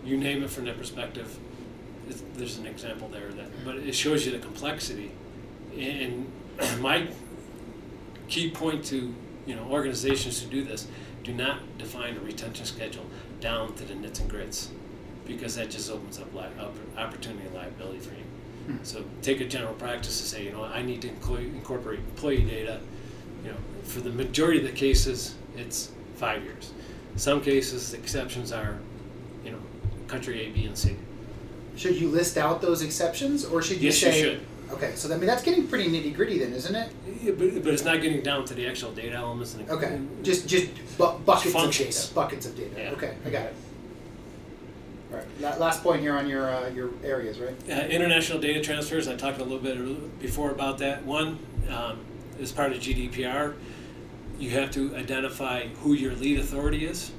Speaker 5: you name it from that perspective. It's, there's an example there that, but it shows you the complexity. And my key point to you know organizations who do this do not define a retention schedule down to the nits and grits because that just opens up li- opportunity and liability for you. So take a general practice to say, you know, I need to include, incorporate employee data. You know, for the majority of the cases, it's five years. Some cases, the exceptions are, you know, country A, B, and C.
Speaker 7: Should you list out those exceptions, or should you
Speaker 5: Yes, you
Speaker 7: say?
Speaker 5: should.
Speaker 7: Okay, so I mean that's getting pretty nitty gritty, then, isn't it?
Speaker 5: Yeah, but, but it's not getting down to the actual data elements. And
Speaker 7: Okay, just just bu- buckets of data. Buckets of data.
Speaker 5: Yeah.
Speaker 7: Okay, I got it. Right, la- last point here on your uh, your areas, right?
Speaker 5: Uh, international data transfers, I talked a little bit before about that. One, um, as part of GDPR, you have to identify who your lead authority is.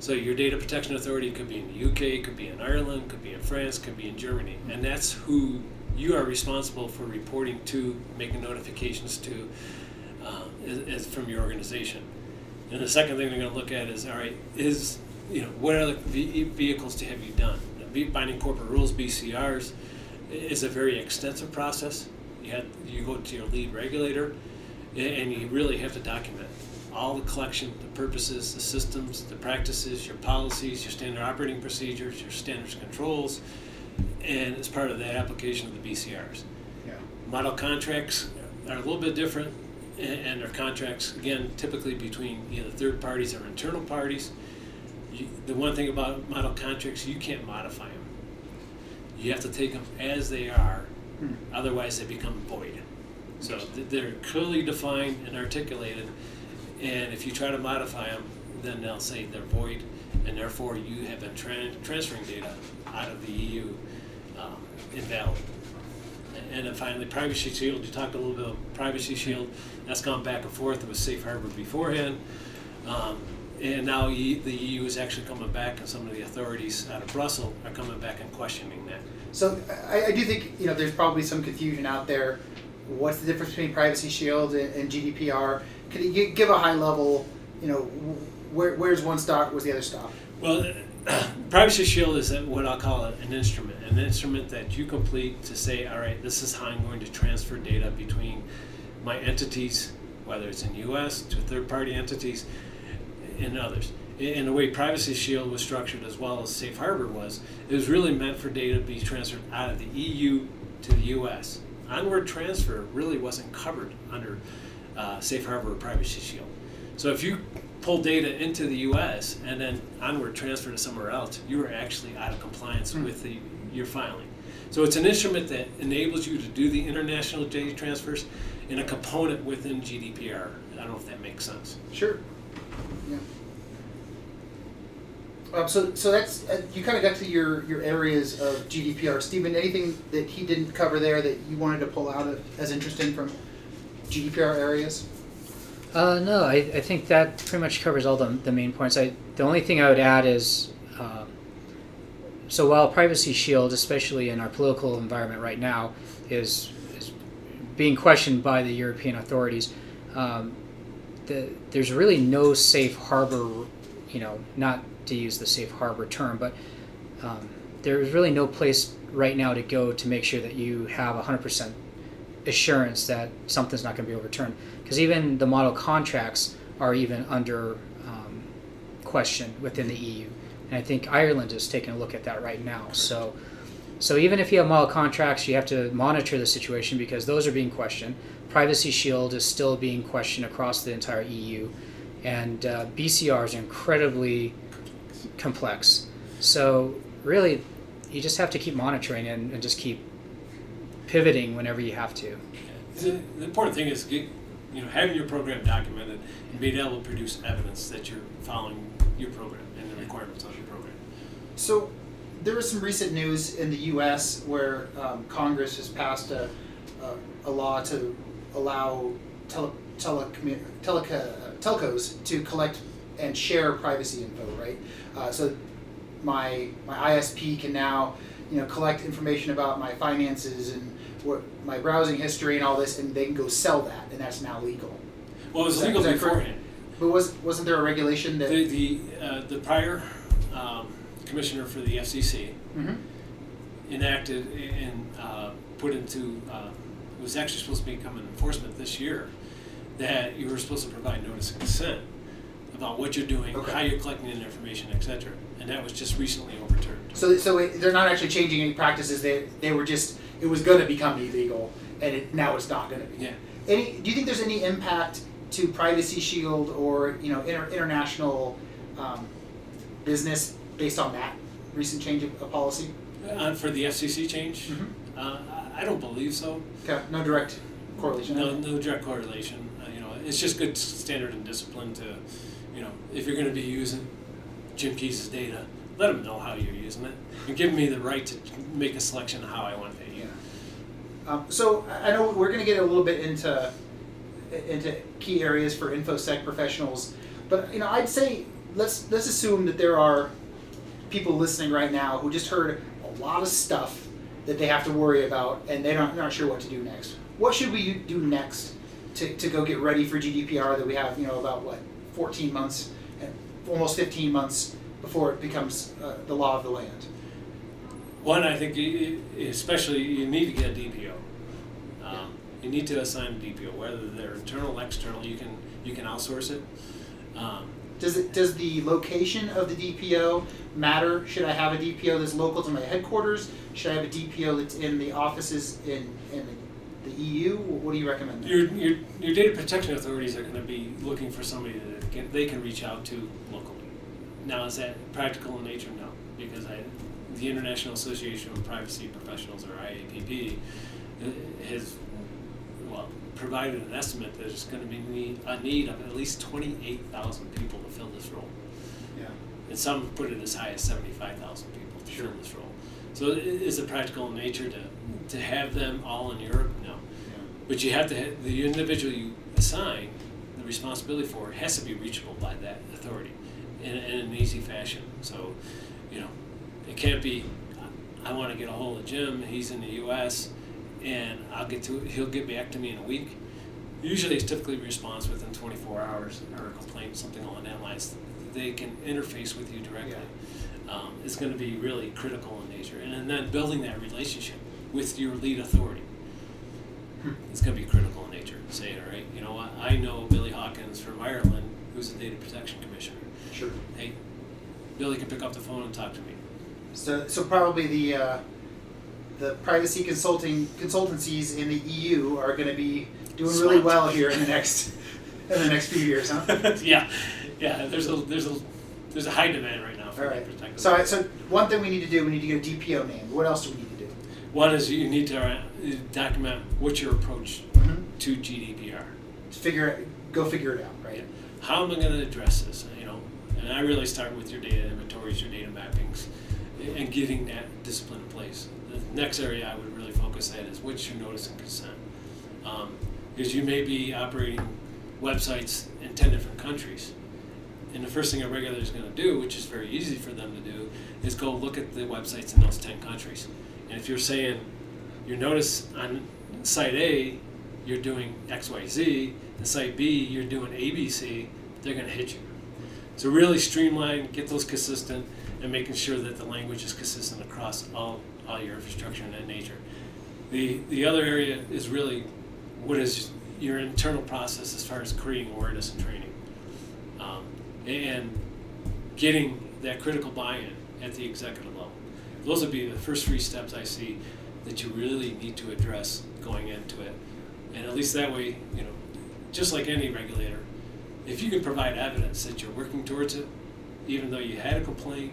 Speaker 5: So your data protection authority could be in the UK, could be in Ireland, could be in France, could be in Germany, and that's who you are responsible for reporting to, making notifications to, um, as, as from your organization. And the second thing they're going to look at is, all right, is you know what other ve- vehicles to have you done? Binding corporate rules, BCRs. is a very extensive process. You have you go to your lead regulator, and you really have to document all the collection, the purposes, the systems, the practices, your policies, your standard operating procedures, your standards and controls, and as part of that application of the BCRs.
Speaker 8: Yeah.
Speaker 5: Model contracts are a little bit different, and are contracts, again, typically between either third parties or internal parties. You, the one thing about model contracts, you can't modify them. You have to take them as they are, otherwise they become void. So they're clearly defined and articulated, and if you try to modify them, then they'll say they're void, and therefore you have been tran- transferring data out of the EU um, invalid. And then finally, Privacy Shield, you talked a little bit about Privacy Shield, that's gone back and forth, it was Safe Harbor beforehand. Um, and now E- the EU is actually coming back, and some of the authorities out of Brussels are coming back and questioning that.
Speaker 2: So I, I do think you know there's probably some confusion out there. What's the difference between Privacy Shield and, and GDPR? Could you give a high level? You know, where, where's one stop? Where's the other stop?
Speaker 5: Well, Privacy Shield is what I'll call an instrument, an instrument that you complete to say, all right, this is how I'm going to transfer data between my entities, whether it's in U.S. to third-party entities and others. In the way Privacy Shield was structured, as well as Safe Harbor was, it was really meant for data to be transferred out of the EU to the U.S. Onward transfer really wasn't covered under uh, Safe Harbor or Privacy Shield. So if you pull data into the U.S. and then onward transfer to somewhere else, you are actually out of compliance with the your filing. So it's an instrument that enables you to do the international data transfers in a component within GDPR. I don't know if that makes sense.
Speaker 2: Sure. Yeah. Um, so, so that's uh, you kind of got to your, your areas of GDPR. Stephen, anything that he didn't cover there that you wanted to pull out of, as interesting from GDPR areas?
Speaker 6: Uh, no, I, I think that pretty much covers all the, the main points. I the only thing I would add is, um, so while Privacy Shield, especially in our political environment right now, is is being questioned by the European authorities, um, the, there's really no safe harbor, you know, not to use the safe harbor term, but um, there's really no place right now to go to make sure that you have 100% assurance that something's not going to be overturned. Because even the model contracts are even under um, question within the EU, and I think Ireland is taking a look at that right now. So, so even if you have model contracts, you have to monitor the situation because those are being questioned. Privacy Shield is still being questioned across the entire EU, and uh, BCR is incredibly complex. So really, you just have to keep monitoring and, and just keep pivoting whenever you have to.
Speaker 5: The, the important thing is get, you know having your program documented and being able to produce evidence that you're following your program and the requirements of your program.
Speaker 2: So, there was some recent news in the U.S. where um, Congress has passed a, a, a law to allow tele, teleca, telcos to collect and share privacy info, right? Uh, so, my my ISP can now, you know, collect information about my finances and what my browsing history and all this, and they can go sell that, and that's now legal.
Speaker 5: Well, it was
Speaker 2: Is
Speaker 5: legal
Speaker 2: that
Speaker 5: beforehand.
Speaker 2: But was wasn't there a regulation that?
Speaker 5: The the, uh, the prior um, commissioner for the FCC
Speaker 2: Mhm.
Speaker 5: enacted and uh, put into uh, was actually supposed to become an enforcement this year that you were supposed to provide notice of consent about what you're doing,
Speaker 2: Okay.
Speaker 5: how you're collecting the information, etc. And that was just recently overturned.
Speaker 2: So, so it, they're not actually changing any practices. They, they were just it was going to become illegal, and it, now it's not going to be.
Speaker 5: Yeah.
Speaker 2: Any? Do you think there's any impact to Privacy Shield or you know inter, international um, business based on that recent change of, of policy?
Speaker 5: Uh, for the FCC change,
Speaker 2: Mhm.
Speaker 5: uh, I- don't believe so.
Speaker 2: Okay, no direct correlation.
Speaker 5: No, no direct correlation. Uh, you know, it's just good standard and discipline to, you know, if you're going to be using Jim Keyes' data, let him know how you're using it and give me the right to make a selection of how I want that used.
Speaker 2: Um, so I I know we're going to get a little bit into into key areas for infosec professionals, but you know I'd say let's let's assume that there are people listening right now who just heard a lot of stuff that they have to worry about and they're not, not sure what to do next. What should we do next to, to go get ready for GDPR that we have you know about what 14 months, and almost 15 months before it becomes uh, the law of the land?
Speaker 5: one, I think, you- especially you need to get a DPO. Um, you need to assign a DPO, whether they're internal, external. You can you can outsource it. Um,
Speaker 2: Does it does the location of the DPO matter? Should I have a DPO that's local to my headquarters? Should I have a DPO that's in the offices in in the EU? What do you recommend?
Speaker 5: your, your your data protection authorities are going to be looking for somebody that can, they can reach out to locally. Now, is that practical in nature? No, because I, the International Association of Privacy Professionals, or IAPP, uh, has well provided an estimate that there's going to be need, a need of at least twenty eight thousand people to fill this role.
Speaker 2: Yeah.
Speaker 5: and some put it as high as seventy-five thousand people to fill this role. So is it practical in nature to, to have them all in Europe? No. But you have to, ha- the individual you assign the responsibility for has to be reachable by that authority in, in an easy fashion. So, you know, it can't be, I want to get a hold of Jim, he's in the US, and I'll get to, he'll get back to me in a week. Usually it's typically a response within 24 hours or a complaint, something along that lines. They can interface with you directly. Um, it's going to be really critical in nature. And, and then building that relationship with your lead authority it's going to be critical in nature. Saying, all right, you know what? I know Billy Hawkes from Ireland, who's the data protection commissioner.
Speaker 2: Sure.
Speaker 5: Hey, Billy can pick up the phone and talk to me.
Speaker 2: So, so probably the uh, the privacy consulting consultancies in the EU are going to be doing really well here in the next in the next few years, huh?
Speaker 5: yeah, yeah. There's a there's a there's a high demand right
Speaker 2: All right. So, so one thing we need to do, we need to get a DPO name. What else do we need to do?
Speaker 5: One is you need to uh, document what's your approach
Speaker 2: Mhm.
Speaker 5: to GDPR.
Speaker 2: Figure it, go figure it out, right?
Speaker 5: How am I going to address this? You know, and I really start with your data inventories, your data mappings, and getting that discipline in place. The next area I would really focus at is what's your notice and consent, um, because you may be operating websites in ten different countries, and the first thing a regulator is going to do, which is very easy for them to do, is go look at the websites in those ten countries. And if you're saying your notice on site A, you're doing X, Y, Z, and site B, you're doing ABC, they're going to hit you. So really streamline, get those consistent, and making sure that the language is consistent across all, all your infrastructure in that nature. The the other area is really what is your internal process as far as creating awareness and training, and getting that critical buy-in at the executive level. Those would be the first three steps I see that you really need to address going into it, and at least that way, you know, just like any regulator, if you can provide evidence that you're working towards it, even though you had a complaint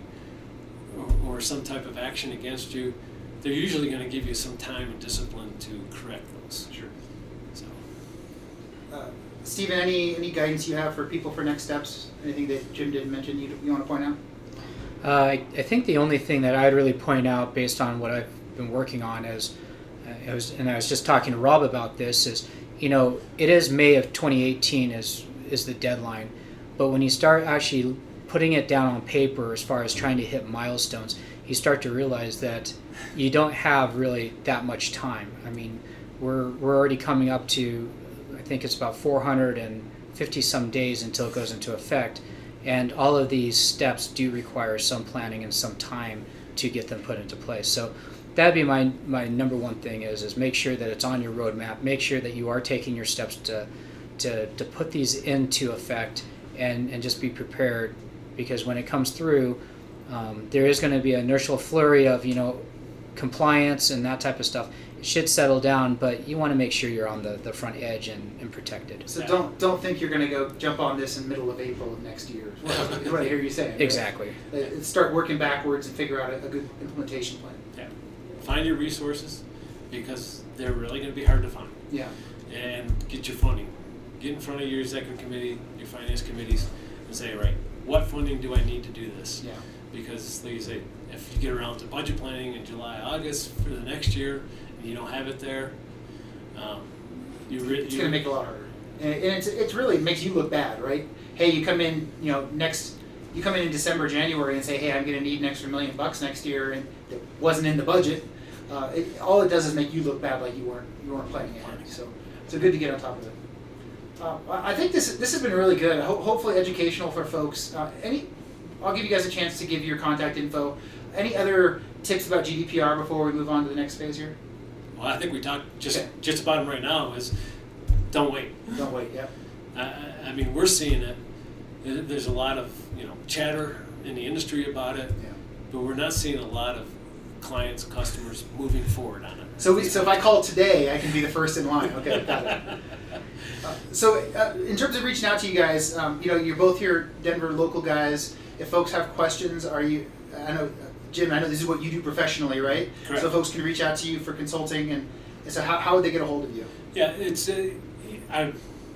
Speaker 5: or, or some type of action against you, they're usually going to give you some time and discipline to correct those. Sure. So,
Speaker 2: Uh, Stephen, any any guidance you have for people for next steps? Anything that Jim didn't mention you, you want to point out?
Speaker 6: Uh, I, I think the only thing that I'd really point out based on what I've been working on is, uh, was, and I was just talking to Rob about this, is, you know, it is May of 2018 is, is the deadline, but when you start actually putting it down on paper as far as trying to hit milestones, you start to realize that you don't have really that much time. I mean, we're, we're already coming up to, think it's about 450 some days until it goes into effect. And all of these steps do require some planning and some time to get them put into place. So that'd be my, my number one thing is is make sure that it's on your roadmap. Make sure that you are taking your steps to to, to put these into effect and, and just be prepared because when it comes through, um, there is going to be an inertial flurry of you know compliance and that type of stuff. It should settle down, but you want to make sure you're on the, the front edge and, and protected.
Speaker 2: So don't don't think you're going to go jump on this in the middle of April of next year. Is what, is what I hear you saying.
Speaker 6: Exactly.
Speaker 2: Uh, Start working backwards and figure out a, a good implementation plan.
Speaker 5: yeah. Find your resources because they're really going to be hard to find.
Speaker 2: Yeah.
Speaker 5: and get your funding. Get in front of your executive committee, your finance committees, and say, right, what funding do I need to do this?
Speaker 2: Yeah.
Speaker 5: Because, like you say, if you get around to budget planning in July, August for the next year, and you don't have it there, um, you re-
Speaker 2: It's going to make it a lot harder. And, it's it's really makes you look bad, right? Hey, you come in, you know, next you come in in December, January, and say, hey, I'm going to need an extra million bucks next year, and it wasn't in the budget. Uh, it, all it does is make you look bad, like you weren't you weren't planning ahead. So, so good to get on top of it. Uh, I I think this this has been really good. Ho- hopefully educational for folks. Uh, any, I'll give you guys a chance to give your contact info. any other tips about GDPR before we move on to the next phase here?
Speaker 5: Well, I think we talked just
Speaker 2: Okay.
Speaker 5: just about them right now. Is don't wait.
Speaker 2: Don't wait. Yep.
Speaker 5: I, I- mean, we're seeing it. There's a lot of you know chatter in the industry about it,
Speaker 2: Yeah.
Speaker 5: but we're not seeing a lot of clients, customers moving forward on it.
Speaker 2: So, we, so if I call today, I can be the first in line. Okay, got it. Uh, so, uh, in terms of reaching out to you guys, um, you know, you're both here, Denver local guys. If folks have questions, are you? I know, Jim. I know this is what you do professionally, right?
Speaker 5: Correct.
Speaker 2: So, folks can reach out to you for consulting, and, and so how, how would they get a hold of you?
Speaker 5: Yeah, it's uh, I,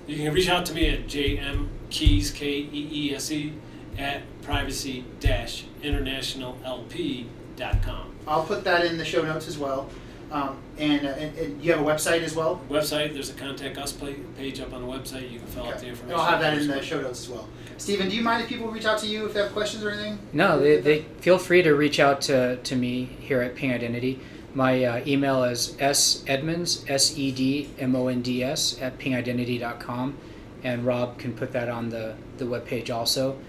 Speaker 5: you can reach out to me at jm keese k e e s e at privacy dash international lp dot com.
Speaker 2: I'll put that in the show notes as well. Um, and, uh, and, and you have a website as well.
Speaker 5: Website, there's a contact us page up on the website. You can fill out the information.
Speaker 2: And I'll have that in the show notes as well. Stephen, do you mind if people reach out to you if they have questions or anything?
Speaker 6: No, they, they feel free to reach out to, to me here at Ping Identity. My uh, email is sedmonds, S E D M O N D S, at pingidentity.com. And Rob can put that on the, the webpage also.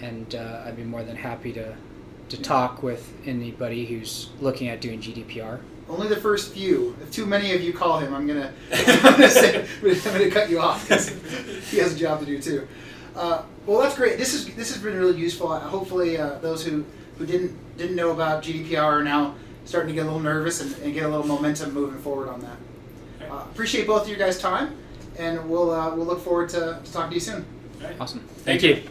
Speaker 6: And uh, I'd be more than happy to, to talk with anybody who's looking at doing GDPR.
Speaker 2: Only the first few. If too many of you call him, I'm gonna, I'm gonna, say, I'm gonna cut you off because he has a job to do too. Uh, well, that's great. This is this has been really useful. Uh, hopefully, uh, those who, who didn't didn't know about GDPR are now starting to get a little nervous and, and get a little momentum moving forward on that. Uh, appreciate both of your guys' time, and we'll uh, we'll look forward to, to talking to you soon.
Speaker 6: Awesome.
Speaker 5: Thank
Speaker 6: Thank,
Speaker 5: you.
Speaker 6: you.